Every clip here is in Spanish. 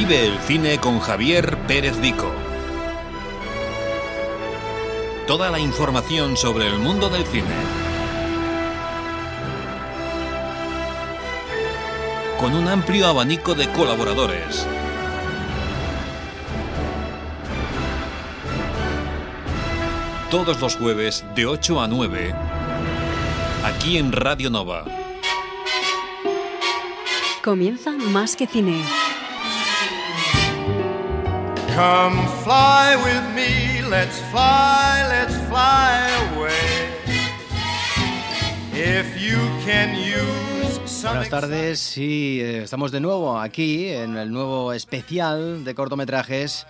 Vive el cine con Javier Pérez Vico. Toda la información sobre el mundo del cine. Con un amplio abanico de colaboradores. Todos los jueves de 8 a 9. Aquí en Radio Nova. Comienza Más que Cine. Come fly with me, let's fly, let's fly away. If you can use some Buenas tardes, sí, eh, estamos de nuevo aquí en el nuevo especial de cortometrajes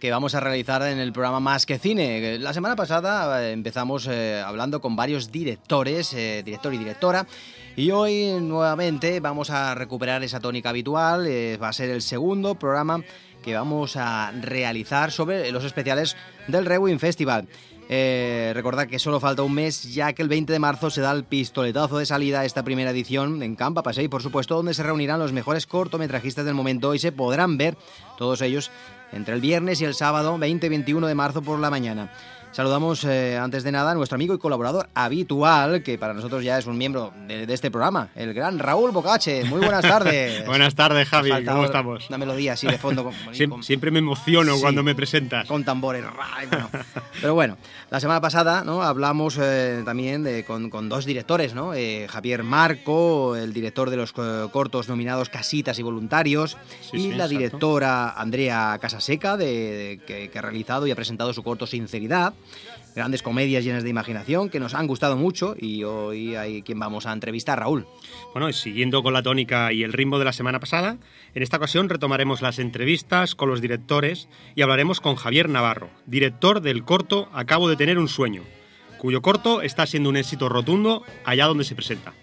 que vamos a realizar en el programa Más que Cine. La semana pasada eh, empezamos eh, hablando con varios directores, eh, director y directora, y hoy nuevamente vamos a recuperar esa tónica habitual. eh, va a ser el segundo programa que vamos a realizar sobre los especiales del Rewind Festival. Eh, recordad que solo falta un mes ya que el 20 de marzo se da el pistoletazo de salida a esta primera edición en Campa Pasei, por supuesto, donde se reunirán los mejores cortometrajistas del momento y se podrán ver todos ellos entre el viernes y el sábado 20 y 21 de marzo por la mañana. Saludamos eh, antes de nada a nuestro amigo y colaborador habitual, que para nosotros ya es un miembro de, de este programa, el gran Raúl Bocache. Muy buenas tardes. Buenas tardes, Javi. ¿Cómo estamos? Una melodía así de fondo. Con, Siem- con- siempre me emociono Sí. cuando me presentas. con tambores. bueno. Pero bueno, la semana pasada ¿no? hablamos eh, también de- con, con dos directores, ¿no? Eh, Javier Marco, el director de los cortos nominados Casitas y Voluntarios, Sí, y sí, la exacto. directora Andrea Casaseca, de, de- que, que ha realizado y ha presentado su corto Sinceridad. Grandes comedias llenas de imaginación que nos han gustado mucho y hoy hay quien vamos a entrevistar, Raúl. Bueno, y siguiendo con la tónica y el ritmo de la semana pasada, en esta ocasión retomaremos las entrevistas con los directores y hablaremos con Javier Navarro, director del corto Acabo de tener un sueño, cuyo corto está siendo un éxito rotundo allá donde se presenta.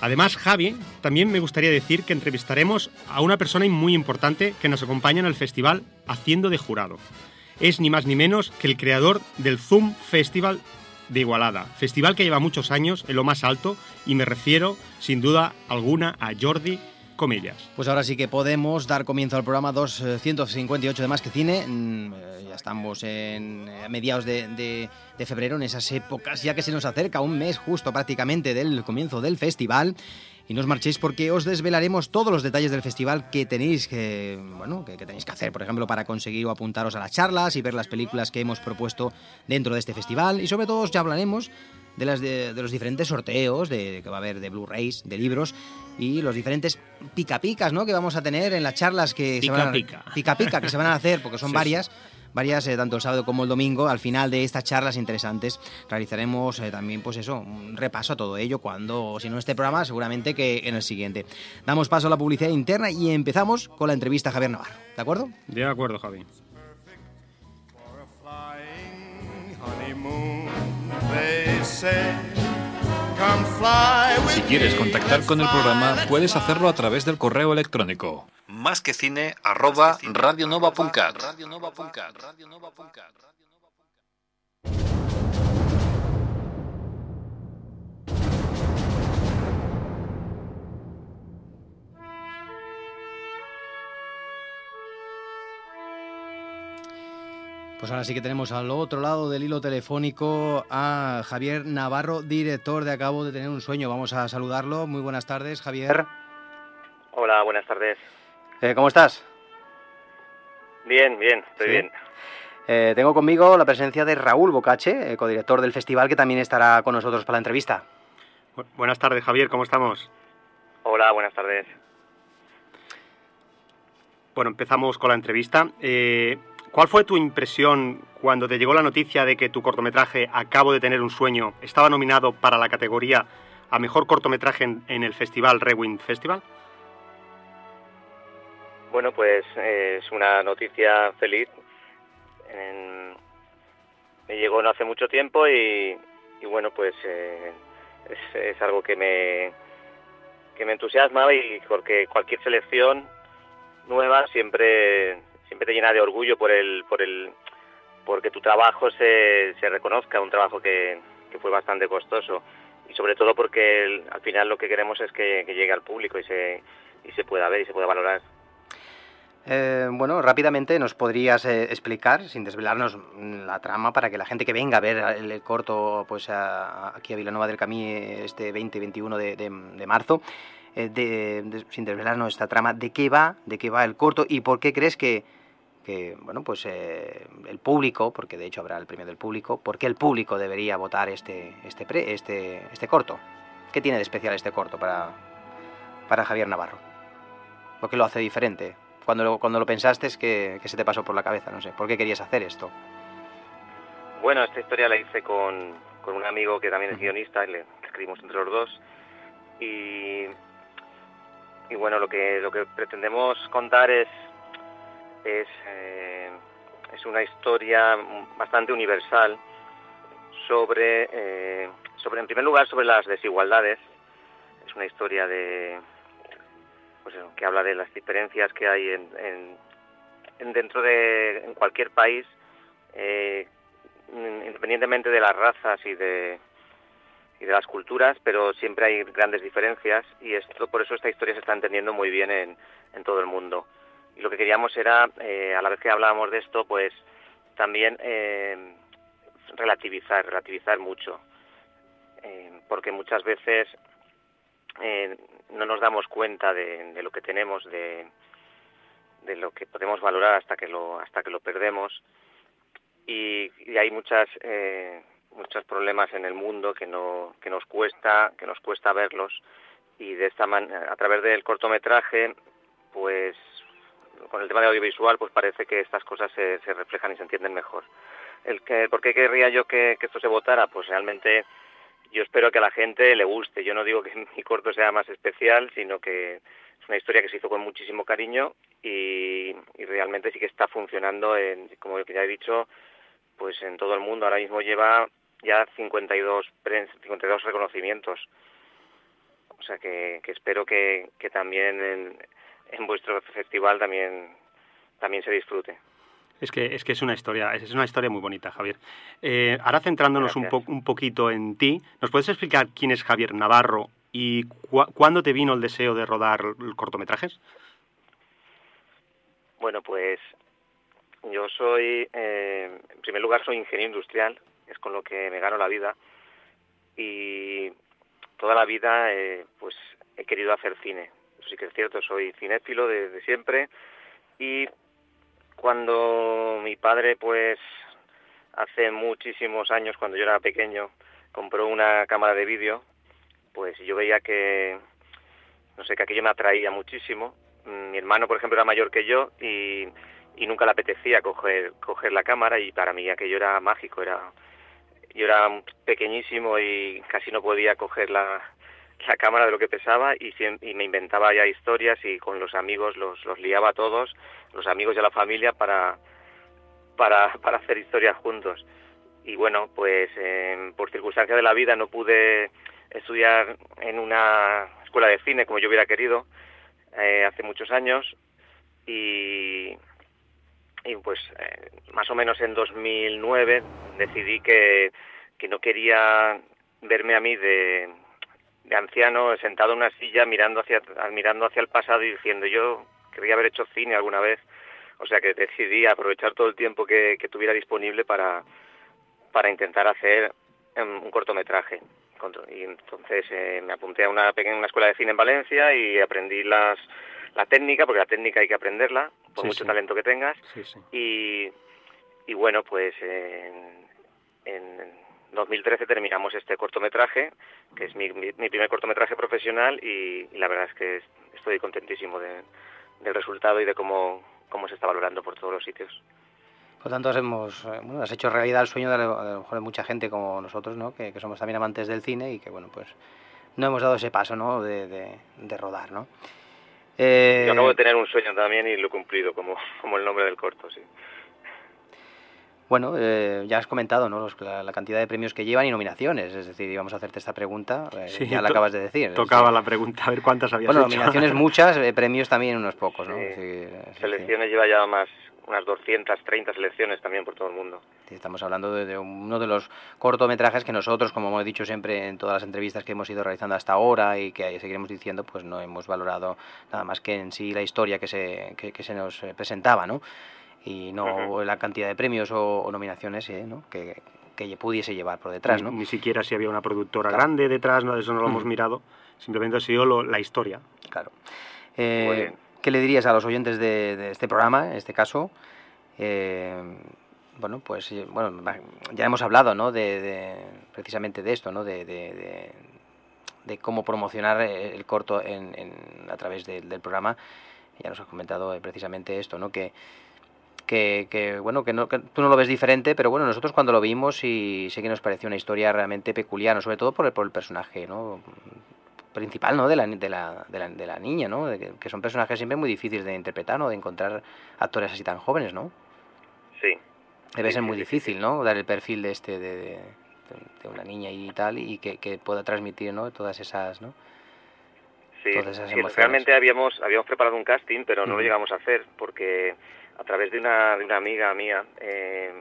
Además, Javi, también me gustaría decir que entrevistaremos a una persona muy importante que nos acompaña en el festival haciendo de jurado. Es ni más ni menos que el creador del Zoom Festival de Igualada, festival que lleva muchos años en lo más alto y me refiero, sin duda alguna, a Jordi Comellas. Pues ahora sí que podemos dar comienzo al programa 258 de Más que Cine. Mm, eh, Ya estamos en eh, a mediados de febrero, en esas épocas, ya que se nos acerca un mes justo prácticamente del comienzo del festival. Y no os marchéis porque os desvelaremos todos los detalles del festival que tenéis que, bueno, que, que tenéis que hacer, por ejemplo, para conseguir o apuntaros a las charlas y ver las películas que hemos propuesto dentro de este festival. Y sobre todo os ya hablaremos de, las de, de los diferentes sorteos de, que va a haber de Blu-rays, de libros y los diferentes pica-picas ¿no? que vamos a tener en las charlas que se van a, Pica-pica. pica-pica que se van a hacer, porque son Sí, varias. Varias, eh, tanto el sábado como el domingo, al final de estas charlas interesantes, realizaremos eh, también, pues eso, un repaso a todo ello, cuando, si no en este programa, seguramente que en el siguiente. Damos paso a la publicidad interna y empezamos con la entrevista a Javier Navarro, ¿de acuerdo? De acuerdo, Javi. for a flying honeymoon, they say. Come fly quieres contactar con el programa, puedes hacerlo a través del correo electrónico. Más que cine arroba radionova.cat. Pues ahora sí que tenemos al otro lado del hilo telefónico a Javier Navarro, director de Acabo de tener un sueño. Vamos a saludarlo. Muy buenas tardes, Javier. Hola, buenas tardes. Eh, ¿Cómo estás? Bien, bien, estoy ¿Sí? bien. Eh, tengo conmigo la presencia de Raúl Bocache, eh, codirector del festival, que también estará con nosotros para la entrevista. Bu- Buenas tardes, Javier, ¿cómo estamos? Hola, buenas tardes. Bueno, empezamos con la entrevista. Eh, ¿Cuál fue tu impresión cuando te llegó la noticia de que tu cortometraje Acabo de tener un sueño estaba nominado para la categoría a mejor cortometraje en, el festival Rewind Festival? Bueno, pues eh, es una noticia feliz. Me llegó no hace mucho tiempo y, y bueno, pues eh, es, es algo que me, que me entusiasma y porque cualquier selección nueva siempre siempre te llena de orgullo por el por el porque tu trabajo se, se reconozca un trabajo que, que fue bastante costoso y sobre todo porque el- al final lo que queremos es que, llegue al público y se y se pueda ver y se pueda valorar Eh, bueno, rápidamente nos podrías eh, explicar, sin desvelarnos la trama, para que la gente que venga a ver el, corto pues aquí a Vilanova del Camí este 20-21 de, de, marzo, de, sin desvelarnos esta trama, ¿de qué va? ¿De qué va el corto? ¿Y por qué crees que, que bueno, pues el público, porque de hecho habrá el premio del público, ¿por qué el público debería votar este, este, pre, este, este corto? ¿Qué tiene de especial este corto para, para Javier Navarro? ¿Lo que lo hace diferente? Cuando lo, cuando lo pensaste, es que, se te pasó por la cabeza? No sé, ¿por qué querías hacer esto? Bueno, esta historia la hice con, con un amigo que también es guionista, y le escribimos entre los dos. Y, y bueno, lo que, lo que pretendemos contar es, es, eh, es una historia bastante universal sobre, eh, sobre, en primer lugar, sobre las desigualdades. Es una historia de, pues que habla de las diferencias que hay en, en, dentro de cualquier país, eh, independientemente de las razas y de y de las culturas, pero siempre hay grandes diferencias y esto por eso esta historia se está entendiendo muy bien en, en todo el mundo. Y lo que queríamos era, eh, a la vez que hablábamos de esto, pues también eh, relativizar, relativizar mucho, porque muchas veces no nos damos cuenta de, lo que tenemos, de, de, lo que podemos valorar hasta que lo, hasta que lo perdemos. Y, hay muchas, eh, muchos problemas en el mundo que, no, que, nos cuesta, que nos cuesta verlos. Y de esta a través del cortometraje, pues con el tema de audiovisual, pues parece que estas cosas se, se reflejan y se entienden mejor. El que, ¿Por qué querría yo que, que esto se votara? Pues realmente yo espero que a la gente le guste. Yo no digo que mi corto sea más especial, sino que es una historia que se hizo con muchísimo cariño y, realmente sí que está funcionando, en, como ya he dicho, pues en todo el mundo. Ahora mismo lleva ya 52, 52 reconocimientos. O sea que, espero que, también en, en vuestro festival también, también se disfrute. Es que, es que es una historia, es una historia muy bonita, Javier. Eh, ahora centrándonos un, un, poquito en ti, ¿nos puedes explicar quién es Javier Navarro y cuándo te vino el deseo de rodar cortometrajes? Bueno, pues yo soy, eh, en primer lugar, soy ingeniero industrial, es con lo que me gano la vida y toda la vida, eh, pues he querido hacer cine. Sí que es cierto, soy cinéfilo desde siempre y cuando mi padre, pues, hace muchísimos años, cuando yo era pequeño, compró una cámara de vídeo, pues yo veía que, no sé, que aquello me atraía muchísimo. Mi hermano, por ejemplo, era mayor que yo y, y nunca le apetecía coger, coger la cámara y para mí aquello era mágico, era yo era pequeñísimo y casi no podía coger la, la cámara de lo que pesaba y, y, me inventaba ya historias y con los amigos los, liaba a todos, los amigos y a la familia para, para, hacer historias juntos. Y bueno, pues por circunstancias de la vida no pude estudiar en una escuela de cine como yo hubiera querido eh, hace muchos años y, y pues eh, más o menos en 2009 decidí que, que no quería verme a mí de de anciano sentado en una silla mirando hacia mirando hacia el pasado y diciendo yo quería haber hecho cine alguna vez o sea que decidí aprovechar todo el tiempo que, tuviera disponible para para intentar hacer em, un cortometraje. Y entonces eh, me apunté a una pequeña escuela de cine en Valencia y aprendí las la técnica porque la técnica hay que aprenderla por mucho talento que tengas. Y y bueno pues en, en 2013 terminamos este cortometraje, que es mi, mi, primer cortometraje profesional y, la verdad es que estoy contentísimo del resultado y de cómo, cómo se está valorando por todos los sitios. Por tanto, hemos, eh, bueno, has hecho realidad el sueño de, lo mejor de mucha gente como nosotros, ¿no? Que, somos también amantes del cine y que, bueno, pues no hemos dado ese paso, ¿no? De, de, rodar, ¿no? Eh... Yo acabo de tener un sueño también y lo he cumplido, como, como el nombre del corto, sí. Bueno, eh, ya has comentado ¿no? la, cantidad de premios que llevan y nominaciones, es decir, íbamos a hacerte esta pregunta, eh, ya la acabas de decir. Tocaba la pregunta, a ver cuántas habías Bueno, nominaciones muchas, eh, premios también unos pocos, ¿no? selecciones lleva ya más, unas 230 selecciones también por todo el mundo. Estamos hablando de, uno de los cortometrajes que nosotros, como hemos dicho siempre en todas las entrevistas que hemos ido realizando hasta ahora y que seguiremos diciendo, pues no hemos valorado nada más que en sí la historia que se, que, se nos eh, presentaba, ¿no? Y no la cantidad de premios o, nominaciones ¿eh? ¿no? que, que pudiese llevar por detrás, ¿no? Ni, siquiera si había una productora grande detrás, no, eso no lo hemos mirado, simplemente ha sido la historia. Claro. Eh, ¿Qué le dirías a los oyentes de, este programa, en este caso? bueno, pues bueno, ya hemos hablado, ¿no? De, precisamente de esto, ¿no? De, de, cómo promocionar el corto en, a través del programa. Ya nos has comentado eh, precisamente esto, ¿no? Que, que, bueno, que, no, tú no lo ves diferente, pero bueno, nosotros cuando lo vimos y sé que nos pareció una historia realmente peculiar, sobre todo por el, por el personaje, ¿no? principal ¿no? de, la, de, la, de, la, de la niña, ¿no? De que, son personajes siempre muy difíciles de interpretar, ¿no? De encontrar actores así tan jóvenes, ¿no? Sí, Debe ser muy difícil, ¿no? Dar el perfil de este de, de, una niña y tal y que, que, pueda transmitir, ¿no? Todas esas, ¿no? Sí, realmente habíamos habíamos preparado un casting, pero no lo llegamos a hacer porque a través de una, de una amiga mía eh,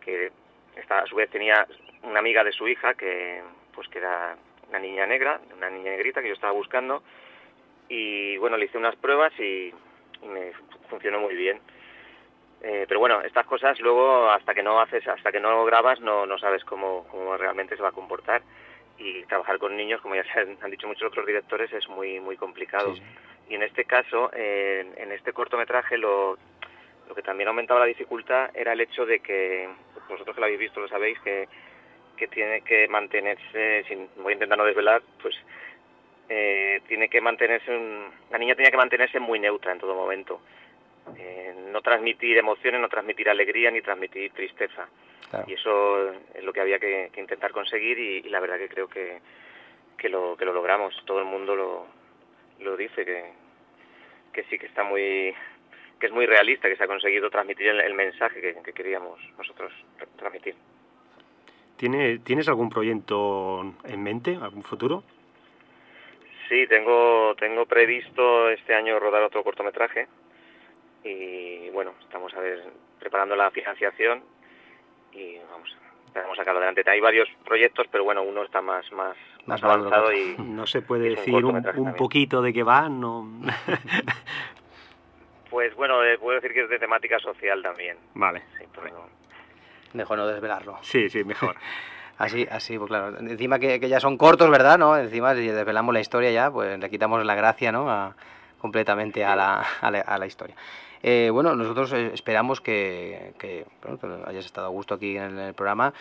que está, a su vez tenía una amiga de su hija que pues que era una niña negra, una niña negrita que yo estaba buscando y bueno le hice unas pruebas y me funcionó muy bien. Eh, pero bueno, estas cosas luego hasta que no haces, hasta que no grabas no, no sabes cómo, cómo realmente se va a comportar. Y trabajar con niños, como ya se han, dicho muchos otros directores, es muy muy complicado. Y en este caso, en este cortometraje, lo, lo que también aumentaba la dificultad era el hecho de que, vosotros que lo habéis visto lo sabéis, que, que tiene que mantenerse, sin, voy a intentar no desvelar, pues eh, tiene que mantenerse, la niña tenía que mantenerse muy neutra en todo momento. Eh, no transmitir emociones, no transmitir alegría ni transmitir tristeza. Y eso es lo que había que, intentar conseguir y, la verdad que creo que, que, lo, que lo logramos. Todo el mundo lo, lo dice, que, que sí que está muy que es muy realista, que se ha conseguido transmitir el, mensaje que, queríamos nosotros transmitir. ¿Tiene, ¿Tienes algún proyecto en mente, algún futuro? Sí, tengo, tengo previsto este año rodar otro cortometraje y bueno, estamos a ver, preparando la financiación y vamos, a sacarlo adelante. Hay varios proyectos, pero bueno, uno está más más, más avanzado y no se puede decir un, poquito de qué va, no. pues bueno, eh, puedo decir que es de temática social también. Vale. Mejor no desvelarlo. Sí, sí, mejor. Así, así, pues claro. Encima que, que, ya son cortos, ¿verdad? ¿No? Encima si desvelamos la historia ya, pues le quitamos la gracia, ¿no? completamente a la, a la, a la historia. Eh, bueno, nosotros eh, esperamos que, hayas estado a gusto aquí en el programa.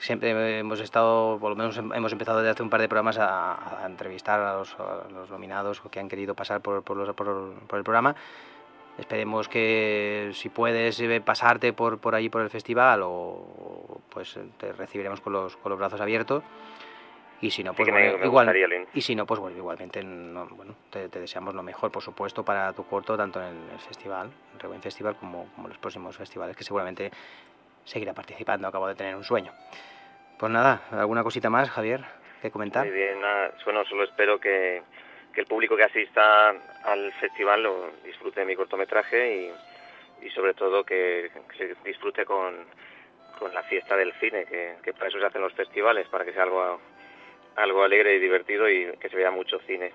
Siempre hemos estado, por lo menos hemos empezado desde hace un par de programas a, entrevistar a los, nominados que han querido pasar por, por, el programa. Esperemos que si puedes eh, pasarte por, por allí por el festival o pues te recibiremos con los, con los brazos abiertos y si no, pues igual, y si no, pues igualmente bueno, te, deseamos lo mejor, por supuesto, para tu corto, tanto en el festival, el Rewind Festival, como, como los próximos festivales, que seguramente seguirá participando. Acabo de tener un sueño. Pues nada, ¿alguna cosita más, Javier, que comentar? Muy bien, nada, bueno, solo espero que, que el público que asista al festival lo disfrute de mi cortometraje y, sobre todo que, que disfrute con, con la fiesta del cine, que, que para eso se hacen los festivales, para que sea algo algo alegre y divertido y que se vea mucho cine.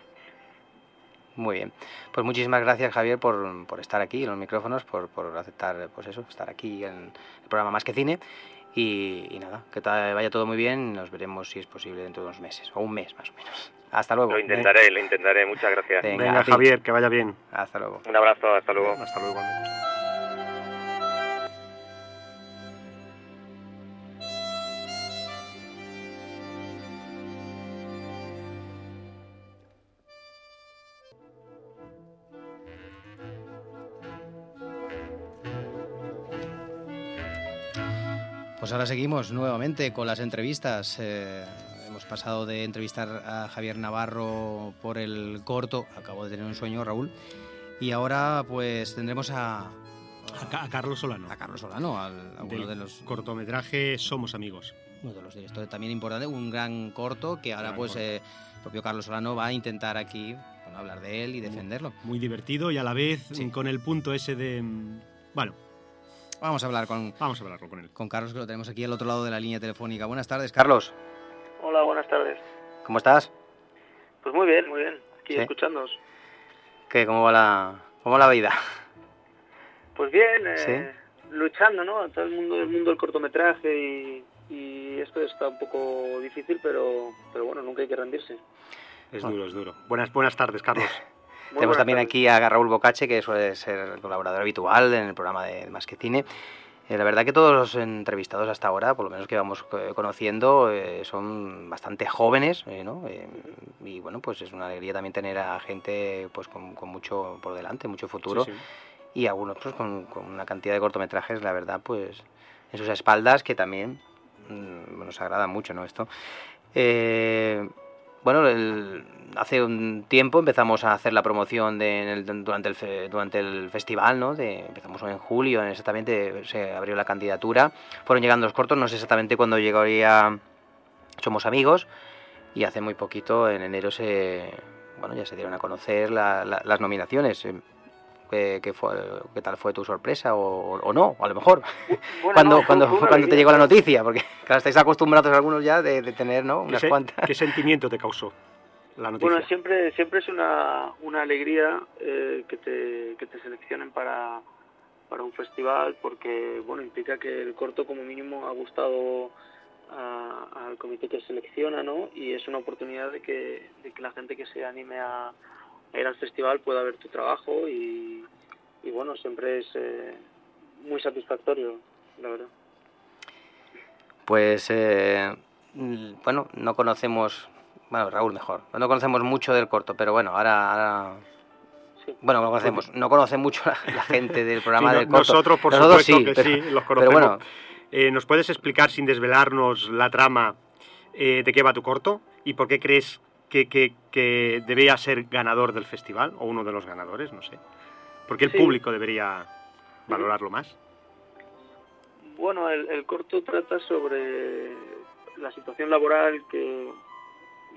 Muy bien. Pues muchísimas gracias, Javier, por, por estar aquí en los micrófonos, por, por, aceptar, pues eso, estar aquí en el programa Más que Cine. Y, nada, que vaya todo muy bien. Nos veremos, si es posible, dentro de unos meses, o un mes más o menos. Hasta luego. Lo intentaré, lo intentaré. Muchas gracias. Venga, Javier, que vaya bien. Hasta luego. Un abrazo, hasta luego. Hasta luego. Pues ahora seguimos nuevamente con las entrevistas. Eh, hemos pasado de entrevistar a Javier Navarro por el corto, acabo de tener un sueño, Raúl, y ahora pues tendremos a... A, Carlos Solano. A Carlos Solano, al, a uno de los... Cortometraje Somos Amigos. Uno de los directores también importante, un gran corto que ahora pues eh, el propio Carlos Solano va a intentar aquí hablar de él y defenderlo. Muy divertido y a la vez con el punto ese de... Bueno, Vamos a hablar con, Vamos a hablarlo con él. con Carlos, que lo tenemos aquí al otro lado de la línea telefónica. Buenas tardes, Carlos. Hola, buenas tardes. ¿Cómo estás? Pues muy bien, muy bien. Aquí Sí. escuchándoos. ¿Qué, cómo, va la, ¿Cómo va la vida? Pues bien, eh, luchando, ¿no? Todo el mundo, el mundo del cortometraje y, y esto está un poco difícil, pero, pero bueno, nunca hay que rendirse. Es duro, es duro. Buenas, buenas tardes, Carlos. Muy Tenemos también tardes. aquí a Raúl Bocache, que suele ser el colaborador habitual en el programa de Más que Cine. Eh, la verdad que todos los entrevistados hasta ahora, por lo menos que vamos conociendo, eh, son bastante jóvenes, eh, ¿no? Y bueno, pues es una alegría también tener a gente pues con, con mucho por delante, mucho futuro. Sí, sí. y algunos pues con, con una cantidad de cortometrajes, la verdad, pues en sus espaldas que también mm, nos agrada mucho, ¿no? Esto. Eh, bueno, el- hace un tiempo empezamos a hacer la promoción de, durante, el, festival, ¿no? De, empezamos en julio, exactamente se abrió la candidatura. Fueron llegando los cortos, no sé exactamente cuándo llegaría Somos Amigos. Y hace muy poquito, en enero, se, bueno, ya se dieron a conocer la- la- las nominaciones. Eh, ¿Qué, qué fue, ¿Qué tal fue tu sorpresa? O, o no, a lo mejor. Bueno, cuando no, cuando, cuando te alegría. llegó la noticia, porque claro, estáis acostumbrados algunos ya de, de tener ¿no? ¿Qué, unas cuantas. qué sentimiento te causó la noticia? Bueno, siempre, siempre es una, una alegría eh, que, te, que te seleccionen para, para un festival porque bueno implica que el corto como mínimo ha gustado al comité que selecciona, ¿no? Y es una oportunidad de que, de que la gente que se anime a ir al festival pueda ver tu trabajo y, y bueno, siempre es eh, muy satisfactorio, la verdad. Pues, eh, bueno, no conocemos, bueno, Raúl mejor, no conocemos mucho del corto, pero bueno, ahora, ahora- Sí. bueno, no conocemos, no conoce mucho la, la gente del programa Sí, del corto. nosotros, por Nosotros supuesto sí, que pero, sí, los pero conocemos. bueno, Eh, ¿Nos puedes explicar, sin desvelarnos la trama, eh, de qué va tu corto? ¿Y por qué crees que, que, que debería ser ganador del festival? ¿O uno de los ganadores? No sé. ¿Por qué el Sí. público debería valorarlo más? Bueno, el, el corto trata sobre la situación laboral que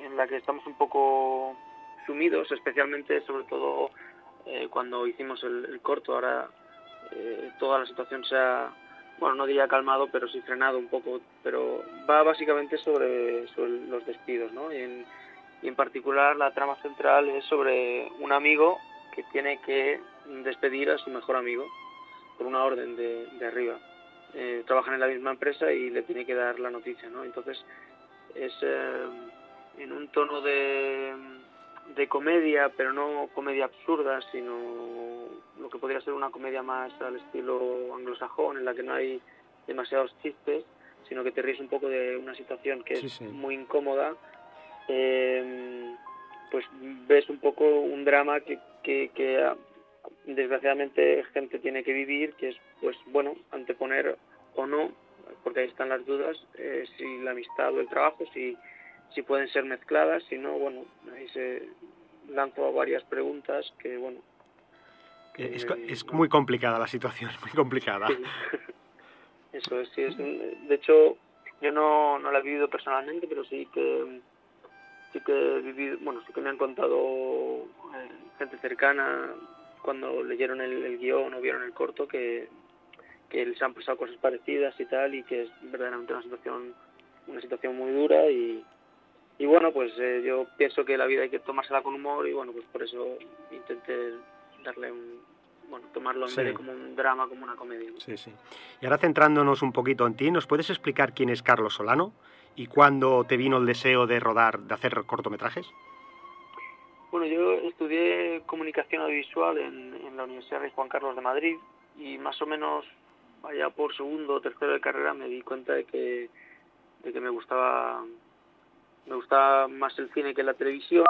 en la que estamos un poco sumidos, especialmente sobre todo eh, cuando hicimos el, el corto. Ahora eh, toda la situación se ha, bueno, no diría calmado, pero sí frenado un poco. Pero va básicamente sobre, sobre los despidos, ¿no? Y en, y en particular la trama central es sobre un amigo que tiene que despedir a su mejor amigo por una orden de, de arriba eh, trabajan en la misma empresa y le tiene que dar la noticia, ¿no? Entonces es eh, en un tono de, de comedia, pero no comedia absurda, sino lo que podría ser una comedia más al estilo anglosajón, en la que no hay demasiados chistes, sino que te ríes un poco de una situación que Sí, es sí. muy incómoda. Eh, pues ves un poco un drama que, que, que ah, desgraciadamente gente tiene que vivir, que es, pues bueno, anteponer o no, porque ahí están las dudas, eh, si la amistad o el trabajo, si, si pueden ser mezcladas, si no, bueno, ahí se lanzo a varias preguntas que, bueno... que- Es, es muy complicada la situación, muy complicada. Sí. Eso es, sí, es de hecho, yo no, no la he vivido personalmente, pero sí que sí que he vivido, bueno, sí que me han contado eh, gente cercana cuando leyeron el, el guion o vieron el corto que, que les han pasado cosas parecidas y tal y que es verdaderamente una situación una situación muy dura y, y bueno pues eh, yo pienso que la vida hay que tomársela con humor y bueno pues por eso intenté darle un bueno tomarlo en Sí. vez de como un drama como una comedia. Sí, sí. Y ahora centrándonos un poquito en ti, ¿nos puedes explicar quién es Carlos Solano y cuándo te vino el deseo de rodar, de hacer cortometrajes? Bueno, yo estudié comunicación audiovisual en, en la Universidad Rey Juan Carlos de Madrid y más o menos allá por segundo o tercero de carrera me di cuenta de que, de que me gustaba me gustaba más el cine que la televisión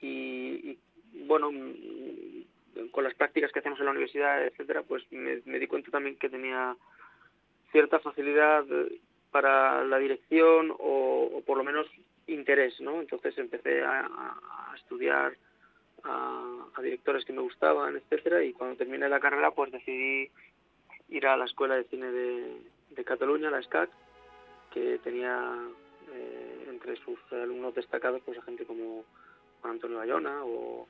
y, y, bueno con las prácticas que hacemos en la universidad etcétera pues me, di cuenta también que tenía cierta facilidad para la dirección o, por lo menos interés, ¿no? Entonces empecé a, estudiar a, a directores que me gustaban, etcétera, y cuando terminé la carrera, pues decidí ir a la Escuela de Cine de, Cataluña, la SCAC, que tenía eh, entre sus alumnos destacados pues a gente como Juan Antonio Bayona o,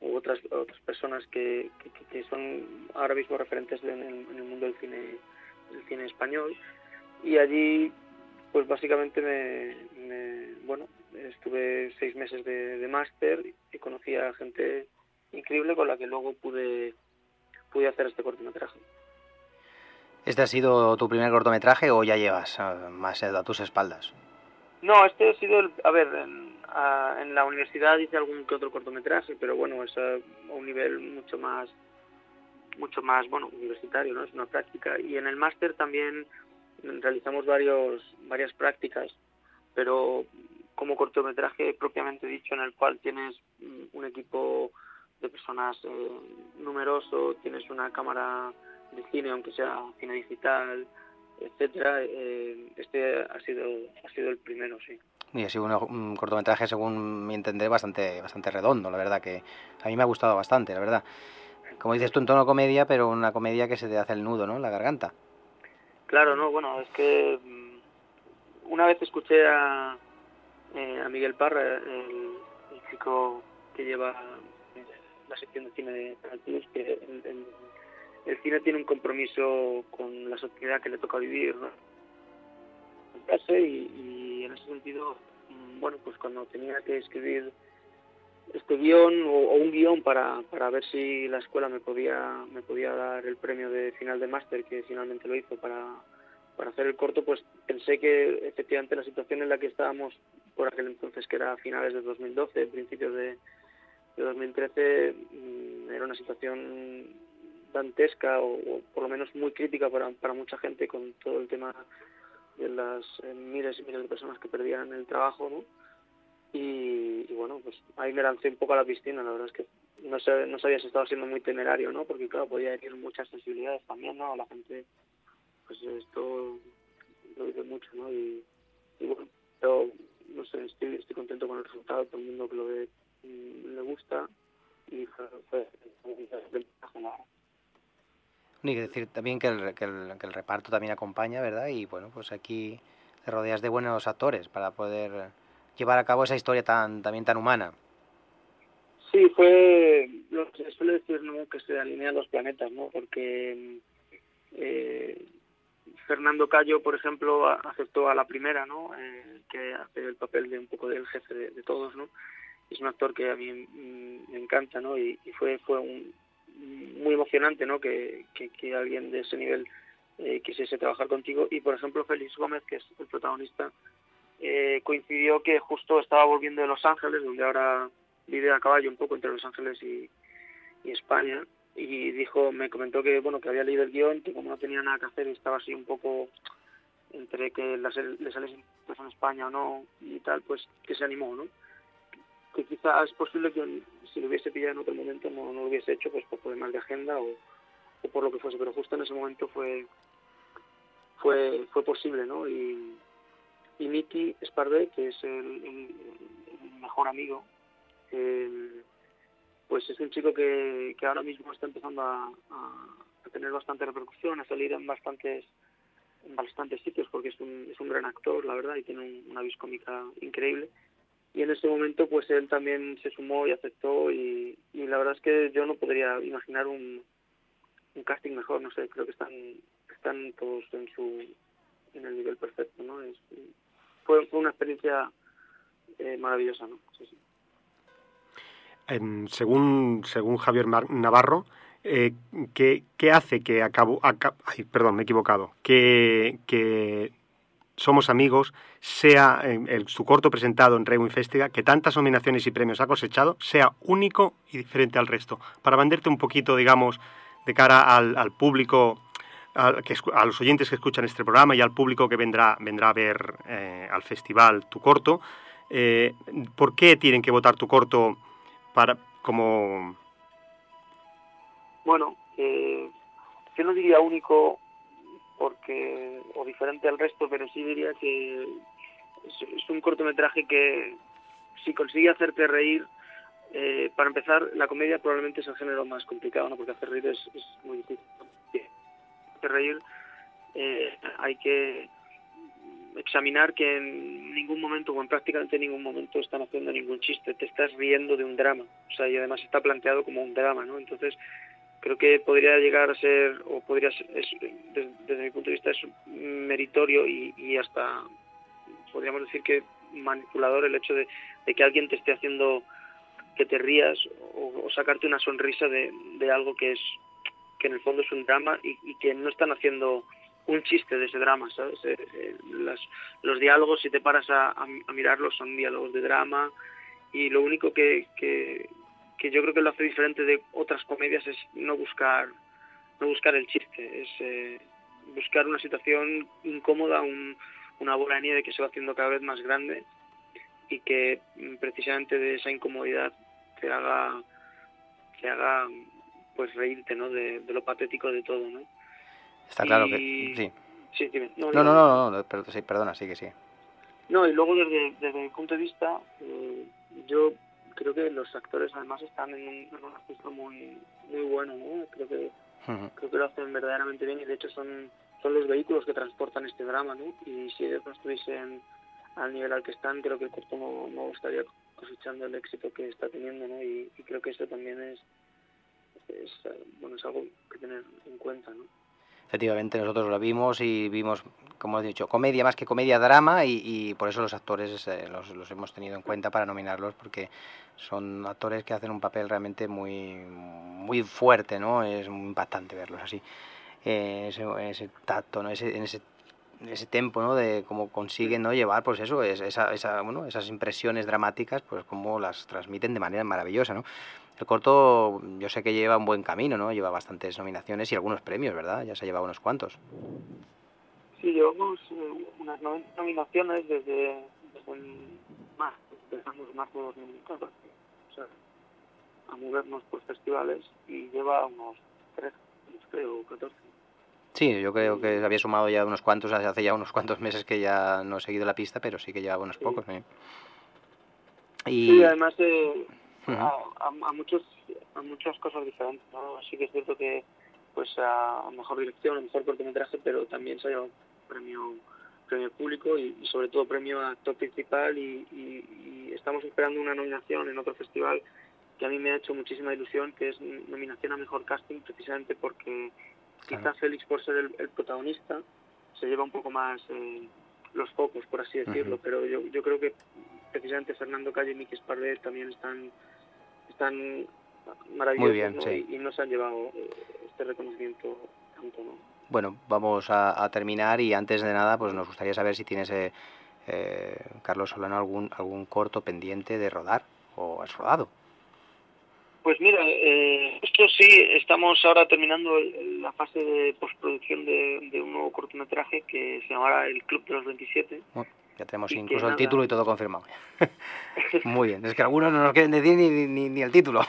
otras otras personas que, que, son ahora mismo referentes en el, mundo del cine del cine español y allí pues básicamente me, bueno estuve seis meses de, de máster y conocí a gente increíble con la que luego pude pude hacer este cortometraje ¿Este ha sido tu primer cortometraje o ya llevas eh, más a tus espaldas? No, este ha sido, el, a ver, en, en, la universidad hice algún que otro cortometraje, pero bueno, es a un nivel mucho más, mucho más, bueno, universitario, ¿no? Es una práctica. Y en el máster también realizamos varios, varias prácticas, pero como cortometraje propiamente dicho, en el cual tienes un equipo de personas eh, numeroso, tienes una cámara de cine, aunque sea cine digital, etcétera, eh, este ha sido ha sido el primero, sí. Y ha sido un, cortometraje, según mi entender, bastante bastante redondo, la verdad que a mí me ha gustado bastante, la verdad. Como dices tú, en tono comedia, pero una comedia que se te hace el nudo, ¿no? La garganta. Claro, no, bueno, es que mm, una vez escuché a, eh, a Miguel Parra, el, chico que lleva la sección de cine de que el, cine tiene un compromiso con la sociedad que le toca vivir, ¿no? Y, en ese sentido, mm, bueno, pues cuando tenía que escribir este guion o, un guion para, para ver si la escuela me podía me podía dar el premio de final de máster que finalmente lo hizo para, para hacer el corto pues pensé que efectivamente la situación en la que estábamos por aquel entonces que era finales de 2012 principios de, de 2013 mm, era una situación dantesca o, por lo menos muy crítica para, para mucha gente con todo el tema de las eh, miles y miles de personas que perdían el trabajo, ¿no? Y, bueno, pues ahí me lancé un poco a la piscina, la verdad es que no, sé, no sabía si estaba siendo muy temerario, ¿no? Porque claro, podía herir muchas sensibilidades también, ¿no? La gente, pues esto lo dice mucho, ¿no? Y, bueno, pero no sé, estoy, estoy contento con el resultado, todo el mundo que lo ve mm, le gusta y fue, fue, fue, ni que decir también que el, que, el, que el, reparto también acompaña, ¿verdad? Y bueno, pues aquí te rodeas de buenos actores para poder llevar a cabo esa historia tan también tan humana. Sí, fue lo que se suele decir, ¿no? Que se alinean los planetas, ¿no? Porque eh, Fernando Cayo, por ejemplo, aceptó a la primera, ¿no? Eh, que hace el papel de un poco del jefe de, todos, ¿no? Es un actor que a mí me encanta, ¿no? Y, y fue fue un, muy emocionante ¿no? que, que, alguien de ese nivel eh, quisiese trabajar contigo. Y, por ejemplo, Félix Gómez, que es el protagonista, eh, coincidió que justo estaba volviendo de Los Ángeles, donde ahora vive a caballo un poco entre Los Ángeles y, España, y dijo, me comentó que bueno que había leído el guion, que como no tenía nada que hacer estaba así un poco entre que le saliese en España o no y tal, pues que se animó, ¿no? que quizá es posible que si lo hubiese pillado en otro momento no, lo hubiese hecho pues por problemas de agenda o, por lo que fuese, pero justo en ese momento fue fue fue posible, ¿no? Y, y Miki Sparvé, que es el, mejor amigo, pues es un chico que, ahora mismo está empezando a, tener bastante repercusión, a salir en bastantes en bastantes sitios porque es un, es un gran actor, la verdad, y tiene una vis cómica increíble. Y en ese momento pues él también se sumó y aceptó y, la verdad es que yo no podría imaginar un, un casting mejor no sé creo que están están todos en su en el nivel perfecto no es, fue, una experiencia eh, maravillosa no según según Javier Navarro eh, ¿qué, ¿qué, hace que acabo, ay, perdón me he equivocado que, que somos amigos, sea en, su corto presentado en Rewind Festival, que tantas nominaciones y premios ha cosechado, sea único y diferente al resto. Para venderte un poquito, digamos, de cara al, público, a los oyentes que escuchan este programa y al público que vendrá, vendrá a ver eh, al festival tu corto, eh, ¿por qué tienen que votar tu corto para como... Bueno, eh, yo no diría único porque o diferente al resto, pero sí diría que es, un cortometraje que si consigue hacerte reír, eh, para empezar, la comedia probablemente es el género más complicado, ¿no? porque hacer reír es, muy difícil. Hacer reír eh, hay que examinar que en ningún momento o en prácticamente ningún momento están haciendo ningún chiste, te estás riendo de un drama, o sea, y además está planteado como un drama, ¿no? Entonces, creo que podría llegar a ser, o podría ser, desde, mi punto de vista, es meritorio y, hasta, podríamos decir que manipulador el hecho de, que alguien te esté haciendo que te rías o, sacarte una sonrisa de, algo que es que en el fondo es un drama y, que no están haciendo un chiste de ese drama, ¿sabes? Eh, eh, los diálogos, si te paras a, mirarlos, son diálogos de drama y lo único que, que, yo creo que lo hace diferente de otras comedias es no buscar no buscar el chiste, es eh, buscar una situación incómoda, una bola de nieve que se va haciendo cada vez más grande y que mm, precisamente de esa incomodidad te haga te haga pues reírte ¿no? de, lo patético de todo ¿no? está claro que sí sí No, no, no, no, perdona, sí que sí. No, y luego desde, desde mi punto de vista, eh, yo creo que los actores además están en un, en muy muy bueno ¿no? creo que creo que lo hacen verdaderamente bien y de hecho son son los vehículos que transportan este drama ¿no? y si ellos no estuviesen al nivel al que están creo que el corto no, no estaría cosechando el éxito que está teniendo ¿no? y, creo que eso también es, es bueno es algo que tener en cuenta ¿no? Efectivamente, nosotros lo vimos y vimos, como he dicho, comedia más que comedia, drama, y, por eso los actores eh, los, los, hemos tenido en cuenta para nominarlos, porque son actores que hacen un papel realmente muy, muy fuerte, ¿no? Es muy impactante verlos así. Eh, ese, ese, tacto, ¿no? Ese, en ese ese tempo, ¿no? De cómo consiguen, ¿no? Llevar, pues eso, esa, esa, bueno, esas impresiones dramáticas, pues cómo las transmiten de manera maravillosa, ¿no? El corto yo sé que lleva un buen camino, ¿no? Lleva bastantes nominaciones y algunos premios, ¿verdad? Ya se ha llevado unos cuantos. Sí, llevamos eh, unas nominaciones desde, desde más, empezamos más de 2014. O sea, a movernos por festivales y lleva unos tres, creo, 14. Sí, yo creo que había sumado ya unos cuantos, hace ya unos cuantos meses que ya no he seguido la pista, pero sí que lleva unos pocos. ¿eh? Y... Sí, además eh, a, muchos a muchas cosas diferentes ¿no? así que es cierto que pues a mejor dirección a mejor cortometraje pero también se ha llevado premio premio público y, sobre todo premio a actor principal y, estamos esperando una nominación en otro festival que a mí me ha hecho muchísima ilusión que es nominación a mejor casting precisamente porque quizás Félix por ser el, protagonista se lleva un poco más eh, los focos por así decirlo pero yo, yo creo que precisamente Fernando Calle y Miki Spardet también están están maravillosos y, nos han llevado eh, este reconocimiento tanto, ¿no? Bueno, vamos a, terminar y antes de nada, pues nos gustaría saber si tienes, eh, eh, Carlos Solano, algún, algún corto pendiente de rodar o has rodado. Pues mira, esto sí, estamos ahora terminando la fase de postproducción de, un nuevo cortometraje que se llamará El Club de los 27. Ya tenemos incluso el título y todo confirmado. Muy bien, es que algunos no nos quieren decir ni, ni, ni el título.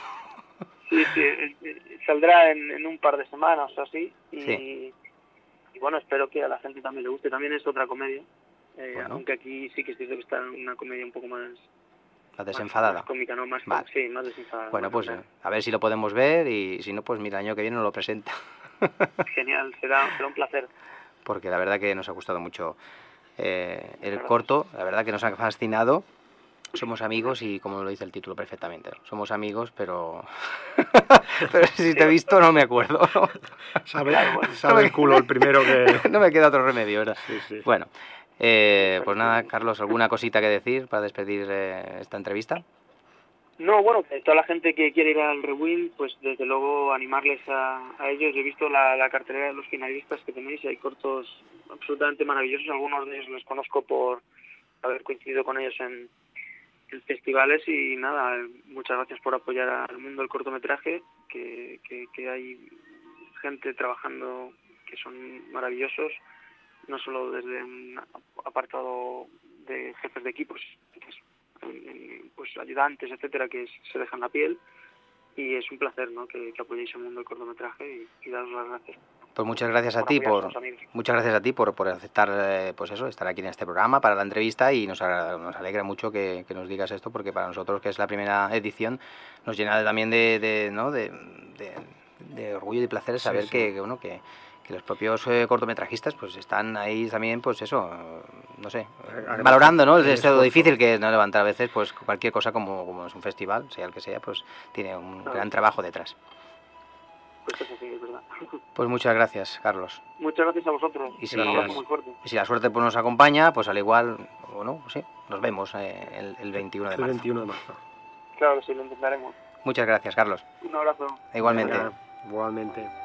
sí, sí, eh, eh, saldrá en, un par de semanas o así. Y, bueno, espero que a la gente también le guste. También es otra comedia. Eh, aunque aquí sí que es cierto que está una comedia un poco más la desenfadada. Más, cómica, ¿no? Más, sí, más desenfadada. Bueno, pues a ver si lo podemos ver y si no, pues mira, el año que viene nos lo presenta. Genial, será, será un placer. Porque la verdad que nos ha gustado mucho eh, el corto, la verdad que nos ha fascinado. Somos amigos y como lo dice el título perfectamente, somos amigos, pero, pero si te he visto no me acuerdo. Sabe, el culo el primero que... no me queda otro remedio, ¿verdad? Bueno, eh, pues nada, Carlos, ¿alguna cosita que decir para despedir eh, esta entrevista? No, bueno, toda la gente que quiere ir al Rewind, pues desde luego animarles a, ellos. Yo he visto la, la, cartelera de los finalistas que tenéis hay cortos absolutamente maravillosos. Algunos de ellos los conozco por haber coincidido con ellos en, festivales y nada, muchas gracias por apoyar al mundo del cortometraje, que, que, hay gente trabajando que son maravillosos, no solo desde un apartado de jefes de equipos, pues ayudantes, etcétera, que se dejan la piel y es un placer ¿no? que, apoyéis el mundo del cortometraje y, daros las gracias. Pues muchas gracias a ti por muchas gracias a ti por, por aceptar eh, pues eso estar aquí en este programa para la entrevista y nos, nos alegra mucho que, nos digas esto porque para nosotros que es la primera edición nos llena también de, de, ¿no? de, de, orgullo y placer saber Que, bueno que que los propios eh, cortometrajistas pues están ahí también, pues eso, no sé, valorando, ¿no? El estado difícil que es no levantar a veces, pues cualquier cosa como, como es un festival, sea el que sea, pues tiene un gran trabajo detrás. Pues eso sí, es verdad. Pues muchas gracias, Carlos. Muchas gracias a vosotros. Y si, Un abrazo muy fuerte. y si la suerte pues, nos acompaña, pues al igual, o no, sí, nos vemos eh, el, el 21 de El marzo. 21 de marzo. Claro que sí, lo intentaremos. Muchas gracias, Carlos. Un abrazo. Igualmente. Venga, Igualmente.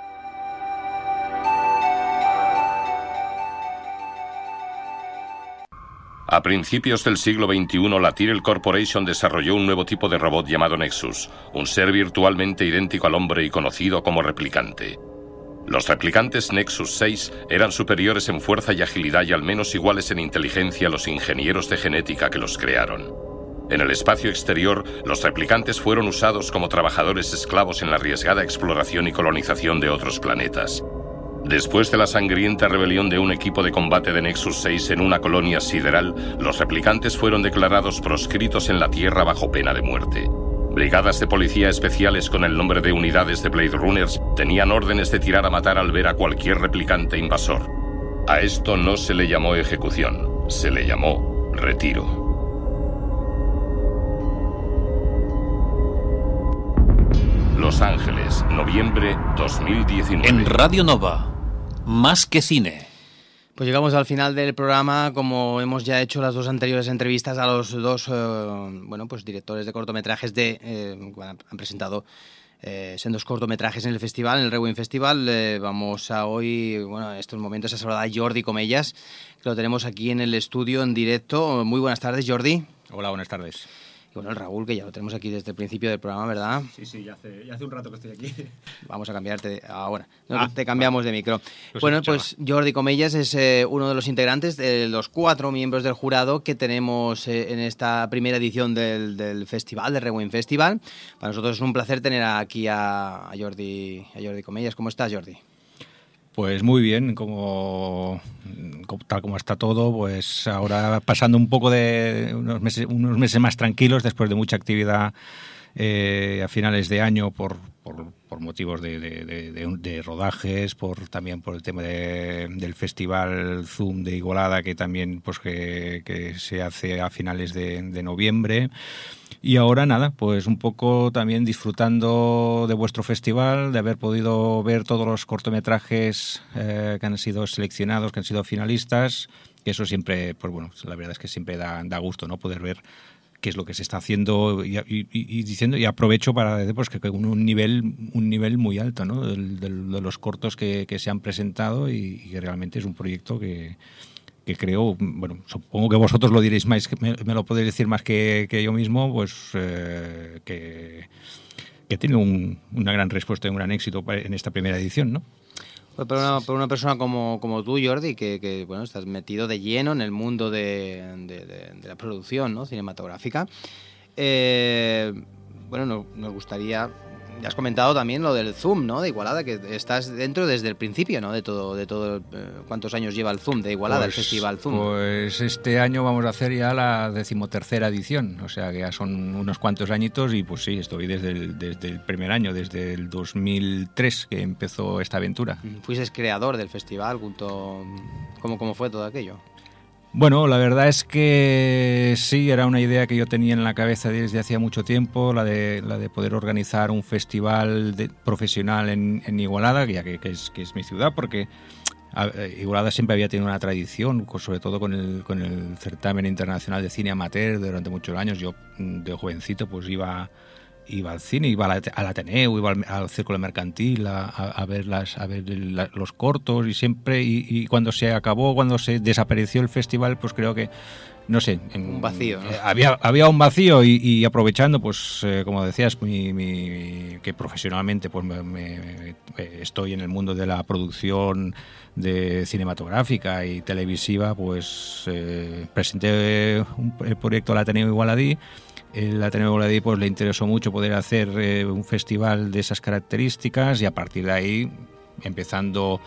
A principios del siglo XXI, la Tyrell Corporation desarrolló un nuevo tipo de robot llamado Nexus, un ser virtualmente idéntico al hombre y conocido como replicante. Los replicantes Nexus 6 eran superiores en fuerza y agilidad y al menos iguales en inteligencia a los ingenieros de genética que los crearon. En el espacio exterior, los replicantes fueron usados como trabajadores esclavos en la arriesgada exploración y colonización de otros planetas. Después de la sangrienta rebelión de un equipo de combate de Nexus 6 en una colonia sideral, los replicantes fueron declarados proscritos en la Tierra bajo pena de muerte. Brigadas de policía especiales con el nombre de unidades de Blade Runners tenían órdenes de tirar a matar al ver a cualquier replicante invasor. A esto no se le llamó ejecución, se le llamó retiro. Los Ángeles, noviembre 2019. En Radio Nova, más que cine. Pues llegamos al final del programa, como hemos ya hecho las dos anteriores entrevistas a los dos, eh, bueno, pues directores de cortometrajes de, eh, bueno, han presentado eh, sendos cortometrajes en el festival, en el Rewind Festival. Eh, vamos a hoy, bueno, en estos momentos a saludar a Jordi Comellas, que lo tenemos aquí en el estudio en directo. Muy buenas tardes, Jordi. Hola, buenas tardes. Bueno, el Raúl, que ya lo tenemos aquí desde el principio del programa, ¿verdad? Sí, sí, ya hace, ya hace un rato que estoy aquí. Vamos a cambiarte ahora. No, Ah, te cambiamos de micro. Bueno, escuchaba. pues Jordi Comellas es eh, uno de los integrantes de los cuatro miembros del jurado que tenemos eh, en esta primera edición del, del festival, del Rewind Festival. Para nosotros es un placer tener aquí a, a Jordi, a Jordi Comellas. ¿Cómo estás, Jordi? Pues muy bien, como, tal como está todo, pues ahora pasando un poco de unos meses, unos meses más tranquilos después de mucha actividad eh, a finales de año por, por, por motivos de, de- de- de- rodajes, por también por el tema de- del festival Zoom de Igualada que también pues que, se hace a finales de, de noviembre. Y ahora nada, pues un poco también disfrutando de vuestro festival, de haber podido ver todos los cortometrajes eh, que han sido seleccionados, que han sido finalistas, que eso siempre, pues bueno, la verdad es que siempre da, da gusto, ¿no? Poder ver qué es lo que se está haciendo y, diciendo y aprovecho para decir pues que, que un, un nivel un nivel muy alto ¿no? del- de los cortos que, que se han presentado y, que realmente es un proyecto que, que creo, bueno, supongo que vosotros lo diréis más, que me, lo podéis decir más que, que yo mismo, pues eh, que, que tiene un- una gran respuesta y un gran éxito en esta primera edición, ¿no? Pues para una, para una persona como, como tú, Jordi, que, que, bueno, estás metido de lleno en el mundo de, la producción ¿no? cinematográfica, eh, bueno, no- nos gustaría... Ya has comentado también lo del Zoom, ¿no? De Igualada, que estás dentro desde el principio, ¿no? De todo, de todo, eh, ¿cuántos años lleva el Zoom de Igualada, el Pues- Festival Zoom? Pues este año vamos a hacer ya la decimotercera edición, o sea que ya son unos cuantos añitos y pues sí, estoy desde el, desde el primer año, desde el 2003 que empezó esta aventura. Fuiste creador del festival, junto... ¿Cómo, ¿Cómo fue todo aquello? Bueno, la verdad es que sí, era una idea que yo tenía en la cabeza desde hacía mucho tiempo, la de, la de poder organizar un festival profesional en, en Igualada, ya que, que es, que es mi ciudad, porque eh, Igualada siempre había tenido una tradición, sobre todo con el, con el certamen internacional de cine amateur durante muchos años. Yo mm, de jovencito pues iba iba al cine, iba al, Ateneo, iba al, al Círculo Mercantil a, ver, las, a ver la- los cortos y siempre, y, y cuando se acabó, cuando se desapareció el festival, pues creo que, no sé, en- Un vacío, ¿no? eh, había, había un vacío y, y aprovechando, pues eh, como decías, mi- mi- que profesionalmente pues me- me- eh, estoy en el mundo de la producción de cinematográfica y televisiva, pues eh, presenté un- el proyecto al Ateneo Igualadí. El Ateneo Igualadí pues, le interesó mucho poder hacer eh, un festival de esas características y a partir de ahí, empezando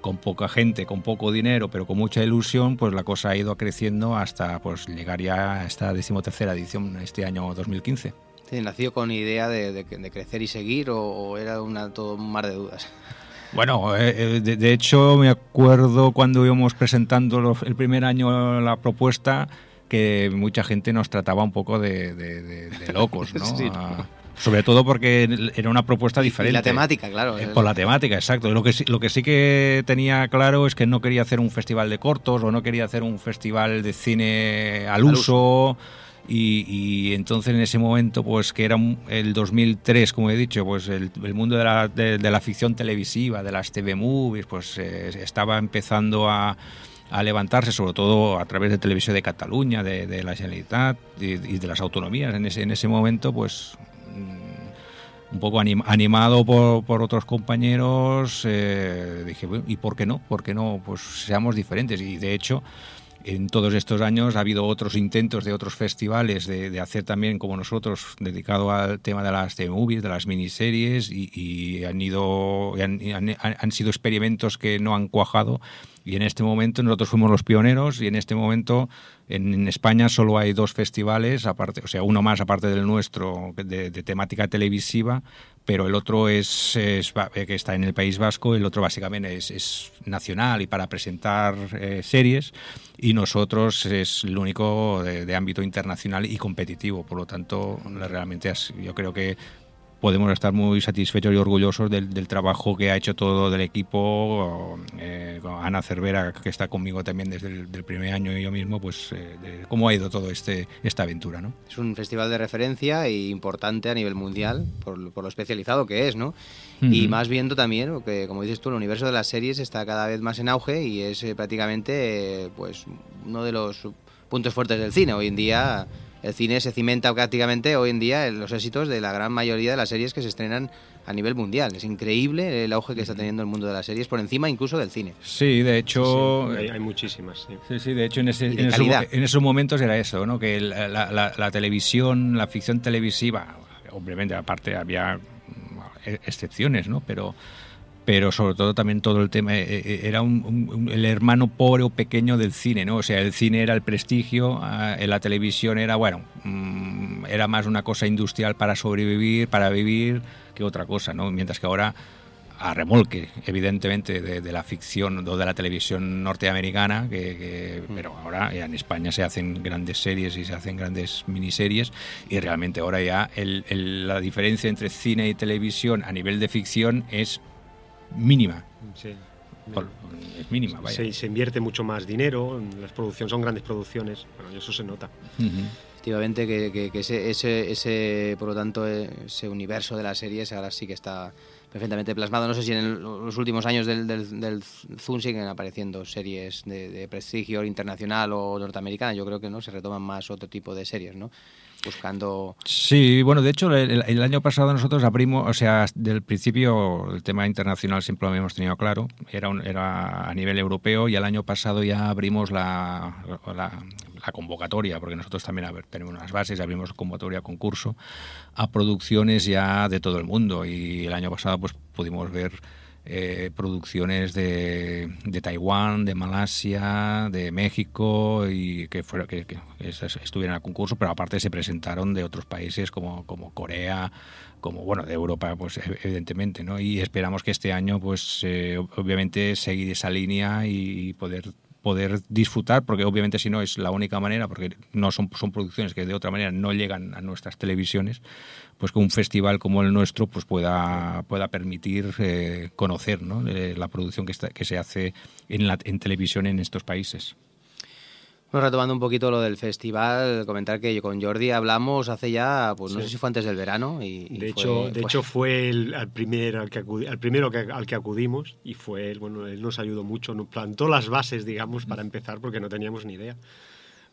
con poca gente, con poco dinero, pero con mucha ilusión, pues la cosa ha ido creciendo hasta pues llegar ya a esta decimotercera edición este año 2015. Sí, ¿Nació con idea de, de- de crecer y seguir o, o era una, todo un mar de dudas? Bueno, eh, eh, de, de, hecho me acuerdo cuando íbamos presentando los, el primer año la propuesta que mucha gente nos trataba un poco de, de, de locos, ¿no? sí. A, sobre todo porque era una propuesta diferente. Y la temática, claro. Eh, por la temática, exacto. Lo que, lo que sí que tenía claro es que no quería hacer un festival de cortos o no quería hacer un festival de cine al, al uso. uso. Y, y, entonces en ese momento, pues que era el 2003, como he dicho, pues el, el mundo de la, de, de la, ficción televisiva, de las TV movies, pues eh, estaba empezando a, a, levantarse, sobre todo a través de Televisión de Cataluña, de, de la Generalitat y, de las autonomías. En ese, en ese momento, pues mm, un poco anim, animado por, por, otros compañeros, eh, dije, ¿y por qué no? ¿Por qué no? Pues seamos diferentes. Y de hecho, en todos estos años ha habido otros intentos de otros festivales de, hacer también como nosotros dedicado al tema de las de movies, de las miniseries y, han ido han, han, han, sido experimentos que no han cuajado. Y en este momento nosotros fuimos los pioneros y en este momento en, en España solo hay dos festivales aparte, o sea, uno más aparte del nuestro de, de temática televisiva, pero el otro es, es, que está en el País Vasco, el otro básicamente es, es nacional y para presentar eh, series y nosotros es el único de, de, ámbito internacional y competitivo, por lo tanto realmente yo creo que podemos estar muy satisfechos y orgullosos del, del trabajo que ha hecho todo el equipo, eh, Ana Cervera, que está conmigo también desde el del primer año y yo mismo, pues eh, de cómo ha ido todo este esta aventura. ¿no? Es un festival de referencia e importante a nivel mundial por, por lo especializado que es, ¿no? Uh -huh. Y más viendo también que, como dices tú, el universo de las series está cada vez más en auge y es eh, prácticamente pues uno de los puntos fuertes del cine. Hoy en día el cine se cimenta prácticamente hoy en día en los éxitos de la gran mayoría de las series que se estrenan a nivel mundial. Es increíble el auge que está teniendo el mundo de las series, por encima incluso del cine. Sí, de hecho... Sí, hay, hay, muchísimas. Sí. sí. sí, de hecho en, ese, en, ese, en, esos momentos era eso, ¿no? que la, la, la, televisión, la ficción televisiva, obviamente aparte había excepciones, ¿no? pero pero sobre todo también todo el tema era un, un, el hermano pobre o pequeño del cine, ¿no? O sea, el cine era el prestigio, eh, la televisión era, bueno, mmm, era más una cosa industrial para sobrevivir, para vivir, que otra cosa, ¿no? Mientras que ahora a remolque, evidentemente, de, de la ficción o de la televisión norteamericana, que, que, pero ahora ya en España se hacen grandes series y se hacen grandes miniseries y realmente ahora ya el, el, la diferencia entre cine y televisión a nivel de ficción es mínima. Sí. Por, es mínima, vaya. Se, se, invierte mucho más dinero, las producciones son grandes producciones, bueno, y eso se nota. Uh -huh. Efectivamente, que, que, que ese, ese, ese, por lo tanto, ese universo de las series ahora sí que está perfectamente plasmado. No sé si en el, los últimos años del, del, del Zoom siguen apareciendo series de, de, prestigio internacional o norteamericana. Yo creo que no se retoman más otro tipo de series, ¿no? Buscando... Sí, bueno, de hecho el, año pasado nosotros abrimos, o sea, del principio el tema internacional siempre lo habíamos tenido claro, era, un, era a nivel europeo y el año pasado ya abrimos la, la, convocatoria, porque nosotros también tenemos unas bases, abrimos convocatoria concurso a producciones ya de todo el mundo y el año pasado pues pudimos ver eh, producciones de, de, Taiwán, de Malasia, de México y que, fuera, que, que estuvieran al concurso, pero aparte se presentaron de otros países como, como Corea, como bueno de Europa pues evidentemente no y esperamos que este año pues eh, obviamente seguir esa línea y poder poder disfrutar, porque obviamente si no es la única manera, porque no son, son producciones que de otra manera no llegan a nuestras televisiones, pues que un festival como el nuestro pues pueda, pueda permitir eh, conocer ¿no? eh, la producción que, se hace en, la, en televisión en estos países. Bueno, retomando un poquito lo del festival, comentar que con Jordi hablamos hace ya, pues no sí. sé si fue antes del verano. Y, y de, fue, hecho, de fue... hecho, fue el, al, primer, al, que acudi, al primero que, al que acudimos y fue él, bueno, él nos ayudó mucho, nos plantó las bases, digamos, para empezar porque no teníamos ni idea.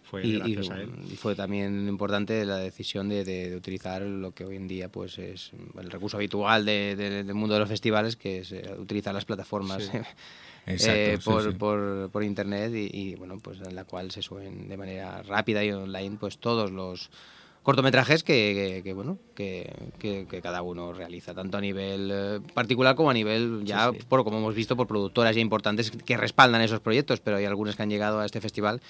Fue y, gracias y, a él. Y fue también importante la decisión de, de, de, utilizar lo que hoy en día pues es el recurso habitual de, del mundo de los festivales, que es eh, utilizar las plataformas. Sí. Exacto, eh, por, sí, sí. Por, por, internet y, y, bueno pues en la cual se suben de manera rápida y online pues todos los cortometrajes que, que, que bueno que, que, cada uno realiza tanto a nivel eh, particular como a nivel ya sí, por como hemos visto por productoras ya importantes que respaldan esos proyectos pero hay algunos que han llegado a este festival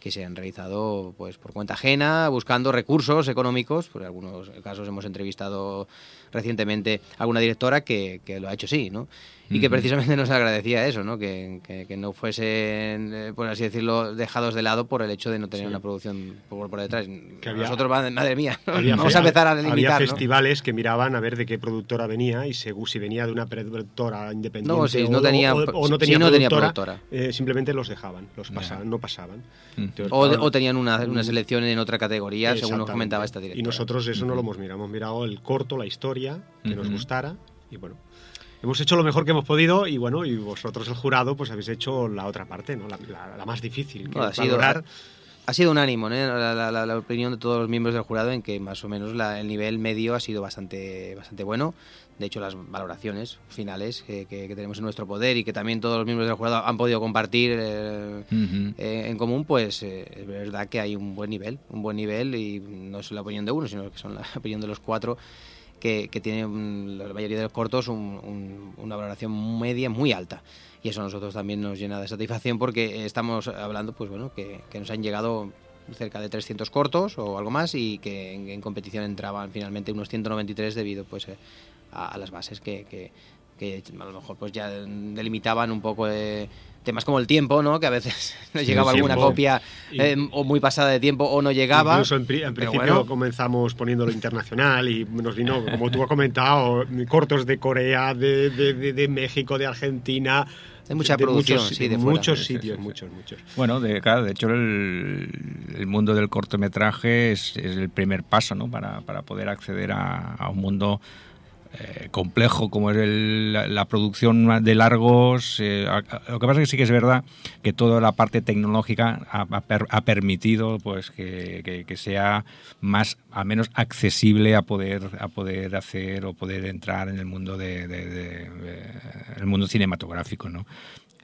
que se han realizado pues por cuenta ajena, buscando recursos económicos. Por algunos casos hemos entrevistado recientemente a alguna directora que, que lo ha hecho así, ¿no? Y que precisamente nos agradecía eso, ¿no? Que, que, no fuesen, eh, por así decirlo, dejados de lado por el hecho de no tener una producción por, por detrás. Que Nosotros, madre mía, vamos a empezar a limitar. Había festivales que miraban a ver de qué productora venía y según si venía de una productora independiente no, si no tenía, o, no tenía, productora, eh, simplemente los dejaban, los pasaban, no pasaban. Mm. o, tenían una, una, selección en otra categoría, según nos comentaba esta directora. Y nosotros eso no lo hemos mirado, hemos mirado el corto, la historia, que nos gustara y bueno hemos hecho lo mejor que hemos podido y bueno, y vosotros el jurado pues habéis hecho la otra parte, ¿no? La, más difícil, que ha, sido, ha, sido unánimo ¿eh? la, opinión de todos los miembros del jurado en que más o menos el nivel medio ha sido bastante, bastante bueno. De hecho, las valoraciones finales que, tenemos en nuestro poder y que también todos los miembros del jurado han podido compartir eh, eh, en común, pues es verdad que hay un buen nivel, un buen nivel y no es la opinión de uno, sino que son la opinión de los cuatro que, tiene la mayoría de los cortos una valoración media muy alta. Y eso a nosotros también nos llena de satisfacción porque estamos hablando, pues bueno, que, nos han llegado cerca de 300 cortos o algo más y que en, competición entraban finalmente unos 193 debido pues eh, a, las bases que, que, que, a lo mejor pues ya delimitaban un poco de temas como el tiempo, ¿no? Que a veces no llegaba alguna copia eh, o muy pasada de tiempo o no llegaba. Incluso en, principio comenzamos poniéndolo internacional y nos vino, como tú has comentado, cortos de Corea, de, de, México, de Argentina. Hay mucha producción, muchos, sí, de muchos sitios, muchos, muchos. Bueno, de, claro, de hecho el, el, mundo del cortometraje es, es, el primer paso, ¿no? Para, para poder acceder a, a un mundo eh, complejo como es la, producción de largos. Eh, lo que pasa es que sí que es verdad que toda la parte tecnológica ha, permitido pues que, sea más a menos accesible a poder a poder hacer o poder entrar en el mundo de, el mundo cinematográfico, ¿no?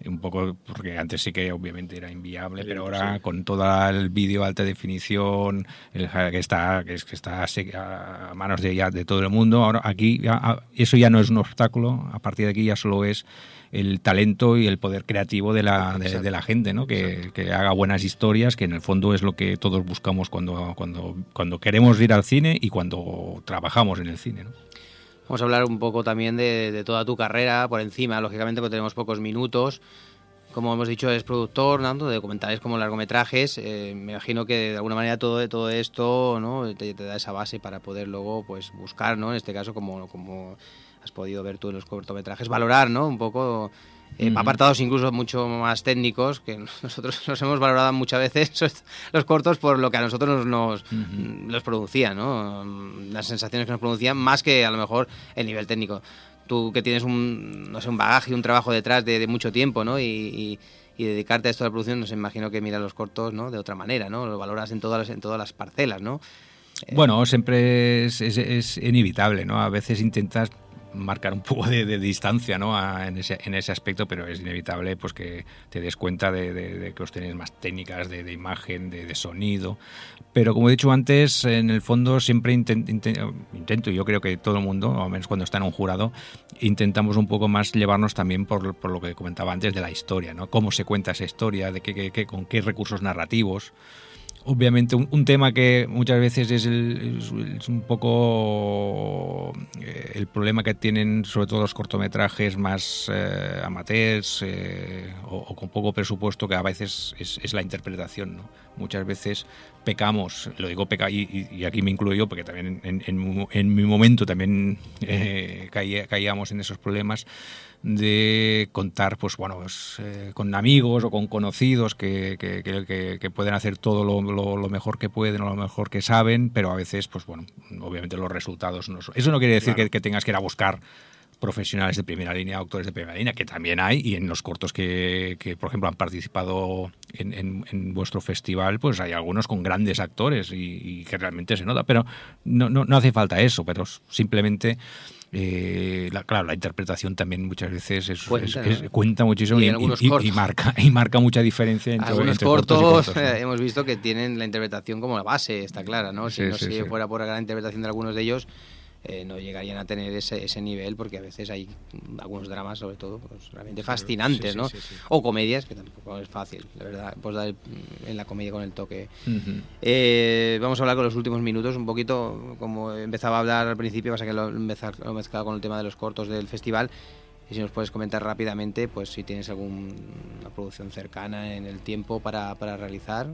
Un poco porque antes sí que obviamente era inviable, pero ahora con todo el vídeo alta definición que está que, está a manos de ya de todo el mundo, ahora aquí eso ya no es un obstáculo, a partir de aquí ya solo es el talento y el poder creativo de la, de, la gente, ¿no? Que, que, haga buenas historias, que en el fondo es lo que todos buscamos cuando, cuando, cuando queremos ir al cine y cuando trabajamos en el cine. ¿no? Vamos a hablar un poco también de, toda tu carrera por encima, lógicamente, porque tenemos pocos minutos. Como hemos dicho, es productor tanto de documentales como largometrajes. Eh, me imagino que de alguna manera todo, todo esto ¿no? te, da esa base para poder luego pues, buscar, ¿no? en este caso, como, como has podido ver tú en los cortometrajes, valorar ¿no? un poco eh, apartados incluso mucho más técnicos, que nosotros nos hemos valorado muchas veces los cortos por lo que a nosotros nos, los producía, ¿no? las sensaciones que nos producían, más que a lo mejor el nivel técnico. Tú que tienes un, no sé, un bagaje, un trabajo detrás de, mucho tiempo, ¿no? Y, dedicarte a esto de la producción, nos imagino que miras los cortos, ¿no? De otra manera, ¿no? Lo valoras en todas las, en todas las parcelas, ¿no? Bueno, siempre es, es, es, inevitable, ¿no? A veces intentas marcar un poco de, distancia ¿no? en, ese, en, ese, aspecto, pero es inevitable pues que te des cuenta de, que os tenéis más técnicas de, imagen, de, sonido. Pero como he dicho antes, en el fondo siempre intento, yo creo que todo el mundo, al menos cuando está en un jurado, intentamos un poco más llevarnos también por, por lo que comentaba antes de la historia, ¿no? cómo se cuenta esa historia, de qué, con qué recursos narrativos obviamente un, tema que muchas veces es, un poco eh, el problema que tienen sobre todo los cortometrajes más eh, amateurs eh, o, con poco presupuesto que a veces es, la interpretación ¿no? muchas veces pecamos lo digo peca y, aquí me incluyo yo porque también en, mi momento también caíamos en esos problemas de contar pues bueno pues, eh, con amigos o con conocidos que, que, pueden hacer todo lo, lo, mejor que pueden o lo mejor que saben pero a veces pues bueno obviamente los resultados no son... eso no quiere decir que, tengas que ir a buscar profesionales de primera línea, actores de primera línea, que también hay, y en los cortos que, que por ejemplo, han participado en, en, vuestro festival, pues hay algunos con grandes actores y, que realmente se nota, pero no, no, no hace falta eso, pero simplemente eh, la, claro, la interpretación también muchas veces es, cuenta, muchísimo y, marca, y marca mucha diferencia entre, algunos cortos. Eh, hemos visto que tienen la interpretación como la base, está clara, ¿no? Si no fuera por la gran interpretación de algunos de ellos, eh, no llegarían a tener ese, ese nivel porque a veces hay algunos dramas sobre todo pues, realmente fascinantes sí, ¿no sí, sí, sí. o comedias que tampoco es fácil la verdad pues dar el- en la comedia con el toque eh, vamos a hablar con los últimos minutos, un poquito como empezaba a hablar al principio, pasa que lo he mezclado con el tema de los cortos del festival. Y si nos puedes comentar rápidamente, pues si tienes alguna producción cercana en el tiempo para, para realizar.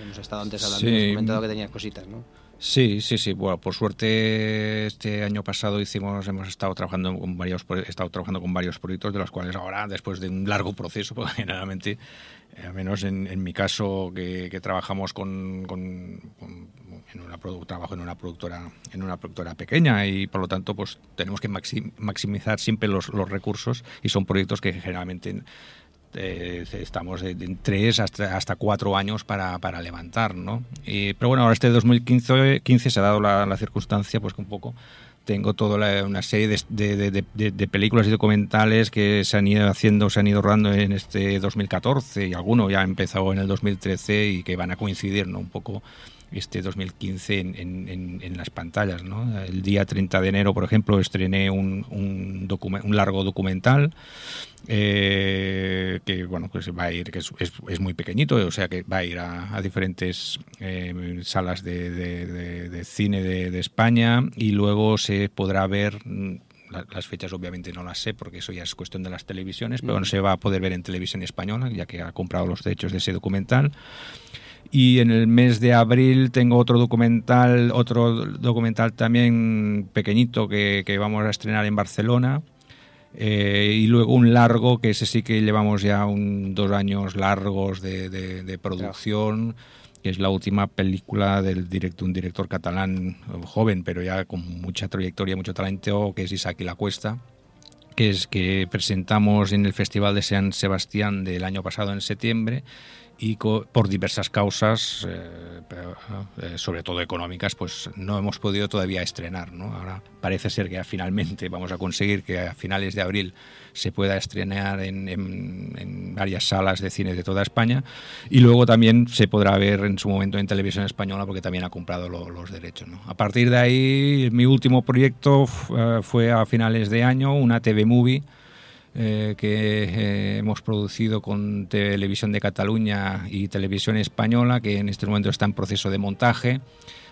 Hemos estado antes hablando, Sí. hemos comentado que tenías cositas, ¿no? Sí, sí, sí. Bueno, por suerte este año pasado hicimos, hemos estado trabajando con varios, he estado trabajando con varios proyectos de los cuales ahora, después de un largo proceso, porque generalmente, eh, al menos en, en mi caso, que, trabajamos con, con- en una trabajo en una productora, en una productora pequeña y por lo tanto, pues tenemos que maxi- maximizar siempre los, los recursos y son proyectos que generalmente eh, estamos de tres hasta, hasta cuatro años para, para levantar, ¿no? Pero bueno, ahora este 2015 15 se ha dado la, la circunstancia, pues que un poco tengo toda la- una serie de, de- de- de- de películas y documentales que se han ido haciendo, se han ido rodando en este 2014 y alguno ya ha empezado en el 2013 y que van a coincidir, ¿no? Un poco este 2015 en, en- en- en las pantallas, ¿no? El día 30 de enero, por ejemplo, estrené un, un, un largo documental eh, que bueno pues va a ir que es, es- es muy pequeñito o sea que va a ir a, a diferentes eh, salas de, de- de- de cine de, España y luego se podrá ver mm, la- las fechas obviamente no las sé porque eso ya es cuestión de las televisiones pero bueno, se va a poder ver en televisión española ya que ha comprado los derechos de ese documental y en el mes de abril tengo otro documental, otro documental también pequeñito que, vamos a estrenar en Barcelona. Eh, y luego un largo, que ese sí que llevamos ya un, dos años largos de, producción, que es la última película del directo, un director catalán joven, pero ya con mucha trayectoria, mucho talento, que es Isaac y la Cuesta que es que presentamos en el Festival de San Sebastián del año pasado en septiembre y por diversas causas, eh, eh, sobre todo económicas, pues no hemos podido todavía estrenar. ¿no? Ahora parece ser que finalmente vamos a conseguir que a finales de abril se pueda estrenar en, varias salas de cine de toda España y luego también se podrá ver en su momento en televisión española porque también ha comprado lo- los derechos. A partir de ahí, mi último proyecto eh, fue a finales de año, una TV Movie eh, que eh, hemos producido con Televisión de Cataluña y Televisión Española, que en este momento está en proceso de montaje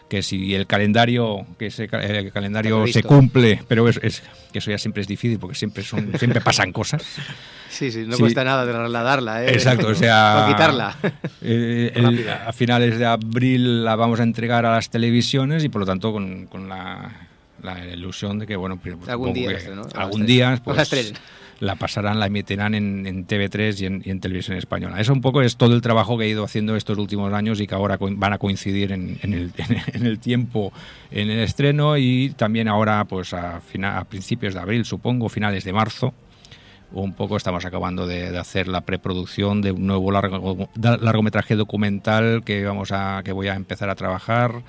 que si el calendario que ese ca- el calendario se cumple pero es, es- que eso ya siempre es difícil porque siempre son siempre pasan cosas Sí, sí, no Sí. cuesta nada trasladarla, ¿eh? Exacto, o sea. O quitarla. eh, el- a finales de abril la vamos a entregar a las televisiones y por lo tanto con, con la, la ilusión de que, bueno, pues, Algún día que la estreno, o la algún día pues. La pasarán, la emitirán en, en TV3 y en, televisión española. Eso un poco es todo el trabajo que he ido haciendo estos últimos años y que ahora van a coincidir en, el, tiempo en el estreno y también ahora pues a, principios de abril, supongo, finales de marzo un poco estamos acabando de, hacer la preproducción de un nuevo largometraje documental que vamos a que voy a empezar a trabajar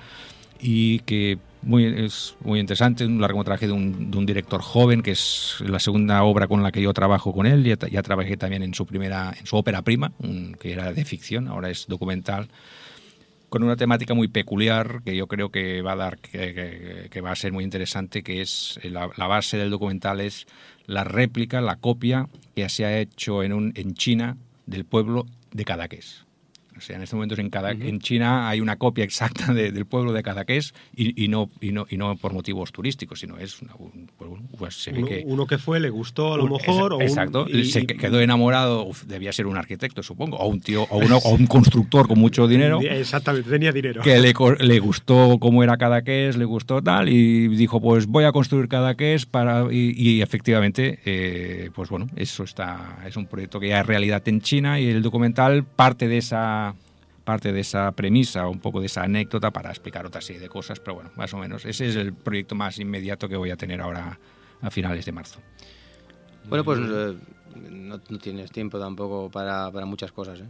y que muy, es muy interesante, un largometraje de un, de un director joven, que es la segunda obra con la que yo trabajo con él, ya, ya trabajé también en su primera, en su ópera prima, que era de ficción, ahora es documental, con una temática muy peculiar que yo creo que va a dar, que va a ser muy interesante, que es eh, la, la base del documental es la réplica, la copia que se ha hecho en, un, en China del pueblo de Cadaqués. O sea, en estos momentos en, Cada- en China hay una copia exacta de- del pueblo de Cadaqués y, y no, y, no, y no por motivos turísticos, sino es una, un- pues, pues se ve Uno, que uno que fue, le gustó a lo un- mejor. o un- exacto, y- se quedó enamorado, uf, debía ser un arquitecto, supongo, o un tío, o, uno- o un constructor con mucho dinero Exactamente, tenía dinero. que le, le gustó cómo era Cadaqués, le gustó tal, y dijo, pues voy a construir Cadaqués para... Y, y efectivamente, eh, pues bueno, eso está es un proyecto que ya es realidad en China y el documental parte de esa parte de esa premisa, un poco de esa anécdota para explicar otra serie de cosas, pero bueno, más o menos, ese es el proyecto más inmediato que voy a tener ahora a finales de marzo. Bueno, pues eh, no, no tienes tiempo tampoco para, para muchas cosas, ¿eh?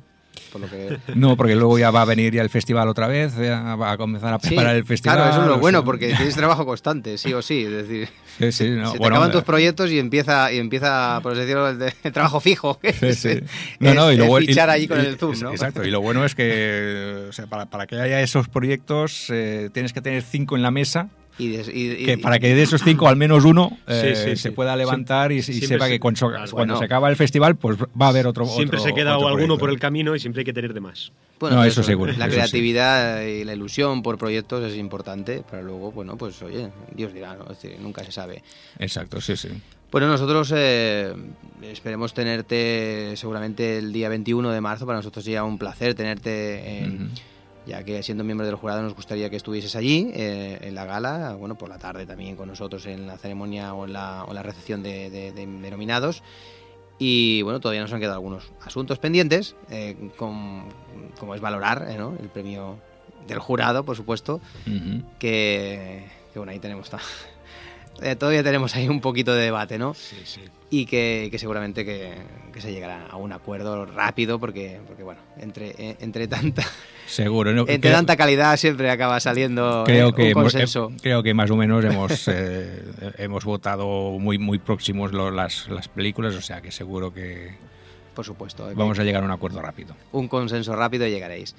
Por lo que... No, porque luego ya va a venir ya el festival otra vez, ya va a comenzar a Sí, preparar el festival. Claro, eso es lo bueno, sea, porque tienes trabajo constante, sí o sí. Es decir, Sí, sí, no, se te bueno, acaban eh, tus proyectos y empieza, y empieza por así decirlo, el, de- el trabajo fijo. es, No, no, y lo bueno- fichar ahí con y- el Zoom, ¿no? Exacto, y lo bueno es que o sea, para, para que haya esos proyectos eh, tienes que tener cinco en la mesa Y, des- y- y- Que para que de esos cinco al menos uno eh, Sí, sí, se sí. pueda levantar y, sepa se- que cuando, claro. cuando Bueno. se acaba el festival pues va a haber otro Siempre otro- se queda otro alguno proyecto. por el camino y siempre hay que tener de más. Bueno, No, eso seguro, La eso sí. creatividad y la ilusión por proyectos es importante, pero luego, bueno, pues oye, Dios dirá, ¿no? Es decir, nunca se sabe. Exacto, sí, sí. Bueno, nosotros eh, esperemos tenerte seguramente el día 21 de marzo. Para nosotros sería un placer tenerte, en-. Ya que siendo miembro del jurado nos gustaría que estuvieses allí eh, en la gala, bueno, por la tarde también con nosotros en la ceremonia o en la, o en la recepción de, de- de- de nominados. Y bueno, todavía nos han quedado algunos asuntos pendientes, eh, con- como es valorar eh, ¿no? el premio del jurado, por supuesto, que, que bueno, ahí tenemos... todavía tenemos ahí un poquito de debate, ¿no? Sí, sí. y que, que seguramente que, que se llegará a un acuerdo rápido porque, porque bueno, entre, entre tanta Seguro. ¿no? entre Creo- tanta calidad siempre acaba saliendo creo eh, que un hemos, consenso. eh, creo que más o menos hemos eh, hemos votado muy muy próximos lo- las, las películas o sea que seguro que por supuesto. eh, vamos a llegar a un acuerdo rápido Un consenso rápido y llegaréis.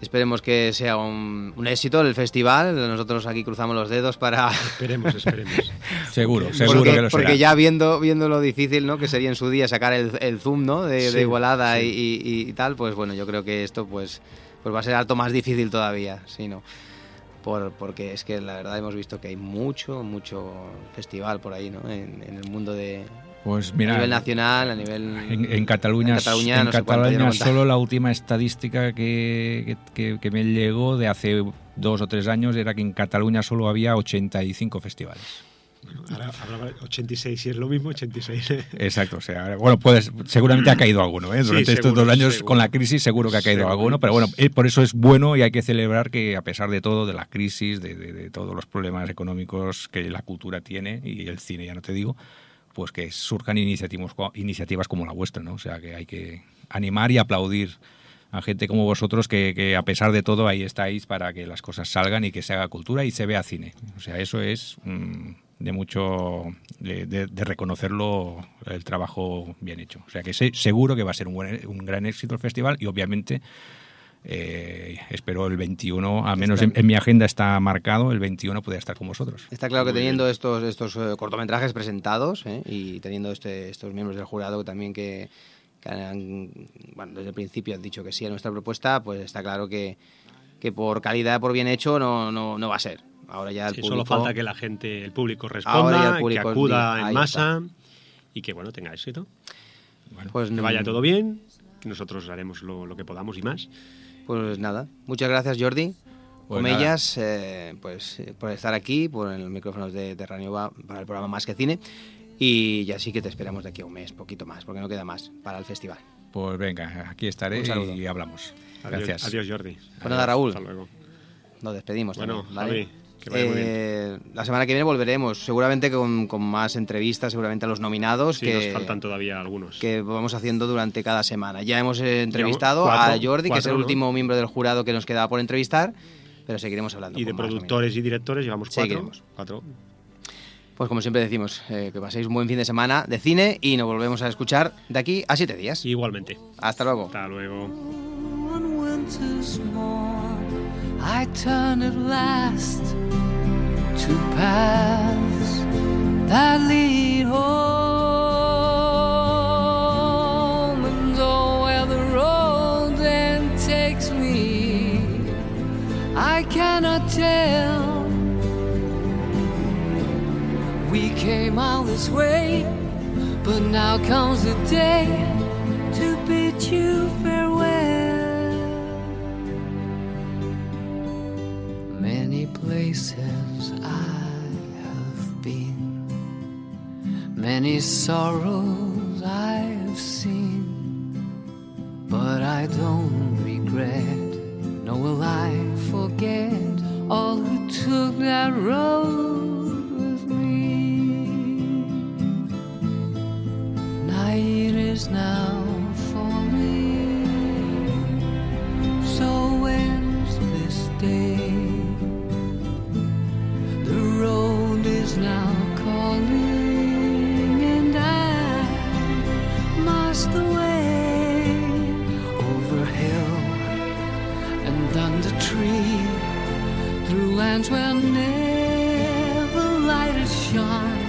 Esperemos que sea un, un éxito el festival. Nosotros aquí cruzamos los dedos para... Esperemos, esperemos. seguro seguro porque, que lo será porque ya viendo, viendo lo difícil ¿no? que sería en su día sacar el, el zoom ¿no? de, Igualada sí. Y, y- y tal, pues bueno, yo creo que esto pues, pues va a ser alto más difícil todavía, sí, ¿no? Por, porque es que la verdad hemos visto que hay mucho, mucho festival por ahí, ¿no? En, en el mundo de... pues a mira nivel nacional, a nivel... en, en Cataluña, en Cataluña, en no solo la última estadística que- que me llegó de hace dos o tres años era que en Cataluña solo había 85 festivales. Ahora habrá 86, si es lo mismo, 86. Exacto, o sea, bueno, puedes, seguramente ha caído alguno, ¿eh? Sí, Durante estos seguro, dos años seguro. con la crisis seguro que ha caído Seguro. alguno, pero bueno, eh, por eso es bueno y hay que celebrar que a pesar de todo, de la crisis, de, de- de todos los problemas económicos que la cultura tiene y el cine, ya no te digo, pues que surjan iniciativas, iniciativas como la vuestra, ¿no? O sea, que hay que animar y aplaudir a gente como vosotros que, que a pesar de todo ahí estáis para que las cosas salgan y que se haga cultura y se vea cine. O sea, eso es mm, de mucho, de, de- de reconocerlo el trabajo bien hecho. O sea, que sé- seguro que va a ser un, buen- un gran éxito el festival y obviamente eh, espero el 21, al menos en, en mi agenda está marcado, el 21 puede estar con vosotros. Está claro que teniendo estos, estos eh, cortometrajes presentados ¿eh? y teniendo este, estos miembros del jurado también que, que han, bueno, desde el principio han dicho que sí a nuestra propuesta, pues está claro que, que por calidad, por bien hecho, no, no, no va a ser. Ahora ya el Sí, público... solo falta que la gente, el público responda, el público que acuda en ahí masa y que bueno tenga éxito. pues, Que vaya todo bien, nosotros haremos lo, lo que podamos y más. Pues nada, muchas gracias Jordi. Pues Comellas, eh, pues eh, por estar aquí, por el micrófonos de Terranova para el programa Más que Cine. Y ya sí que te esperamos de aquí a un mes, poquito más, porque no queda más para el festival. Pues venga, aquí estaré y hablamos. Adiós, Gracias. Adiós, Jordi. Pues nada, Raúl. Hasta luego. Nos despedimos. Bueno, también, ¿vale? Javi, que vaya muy bien. Eh, La semana que viene volveremos, seguramente con, con más entrevistas, seguramente a los nominados Sí, que, nos faltan todavía algunos. que vamos haciendo durante cada semana. Ya hemos eh, entrevistado cuatro, a Jordi, que es el cuatro, ¿no? último miembro del jurado que nos quedaba por entrevistar, pero seguiremos hablando. y de productores y directores llevamos cuatro. Seguiremos. cuatro. Pues como siempre decimos, eh, que paséis un buen fin de semana de cine y nos volvemos a escuchar de aquí a siete días. Igualmente. Hasta luego. Hasta luego. I turn at last to paths that lead home, and oh, where the road then takes me, I cannot tell. We came all this way, but now comes the day to bid you farewell. Many places I have been, many sorrows I have seen, but I don't regret, nor will I forget all who took that road with me. Night is now is now calling, and I must away over hill and under tree through lands where never light has shone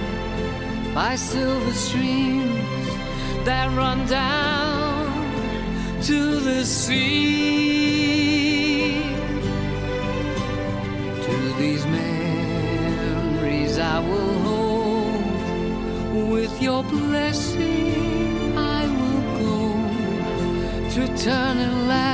by silver streams that run down to the sea. To these men will hold. With your blessing, I will go to turn and light.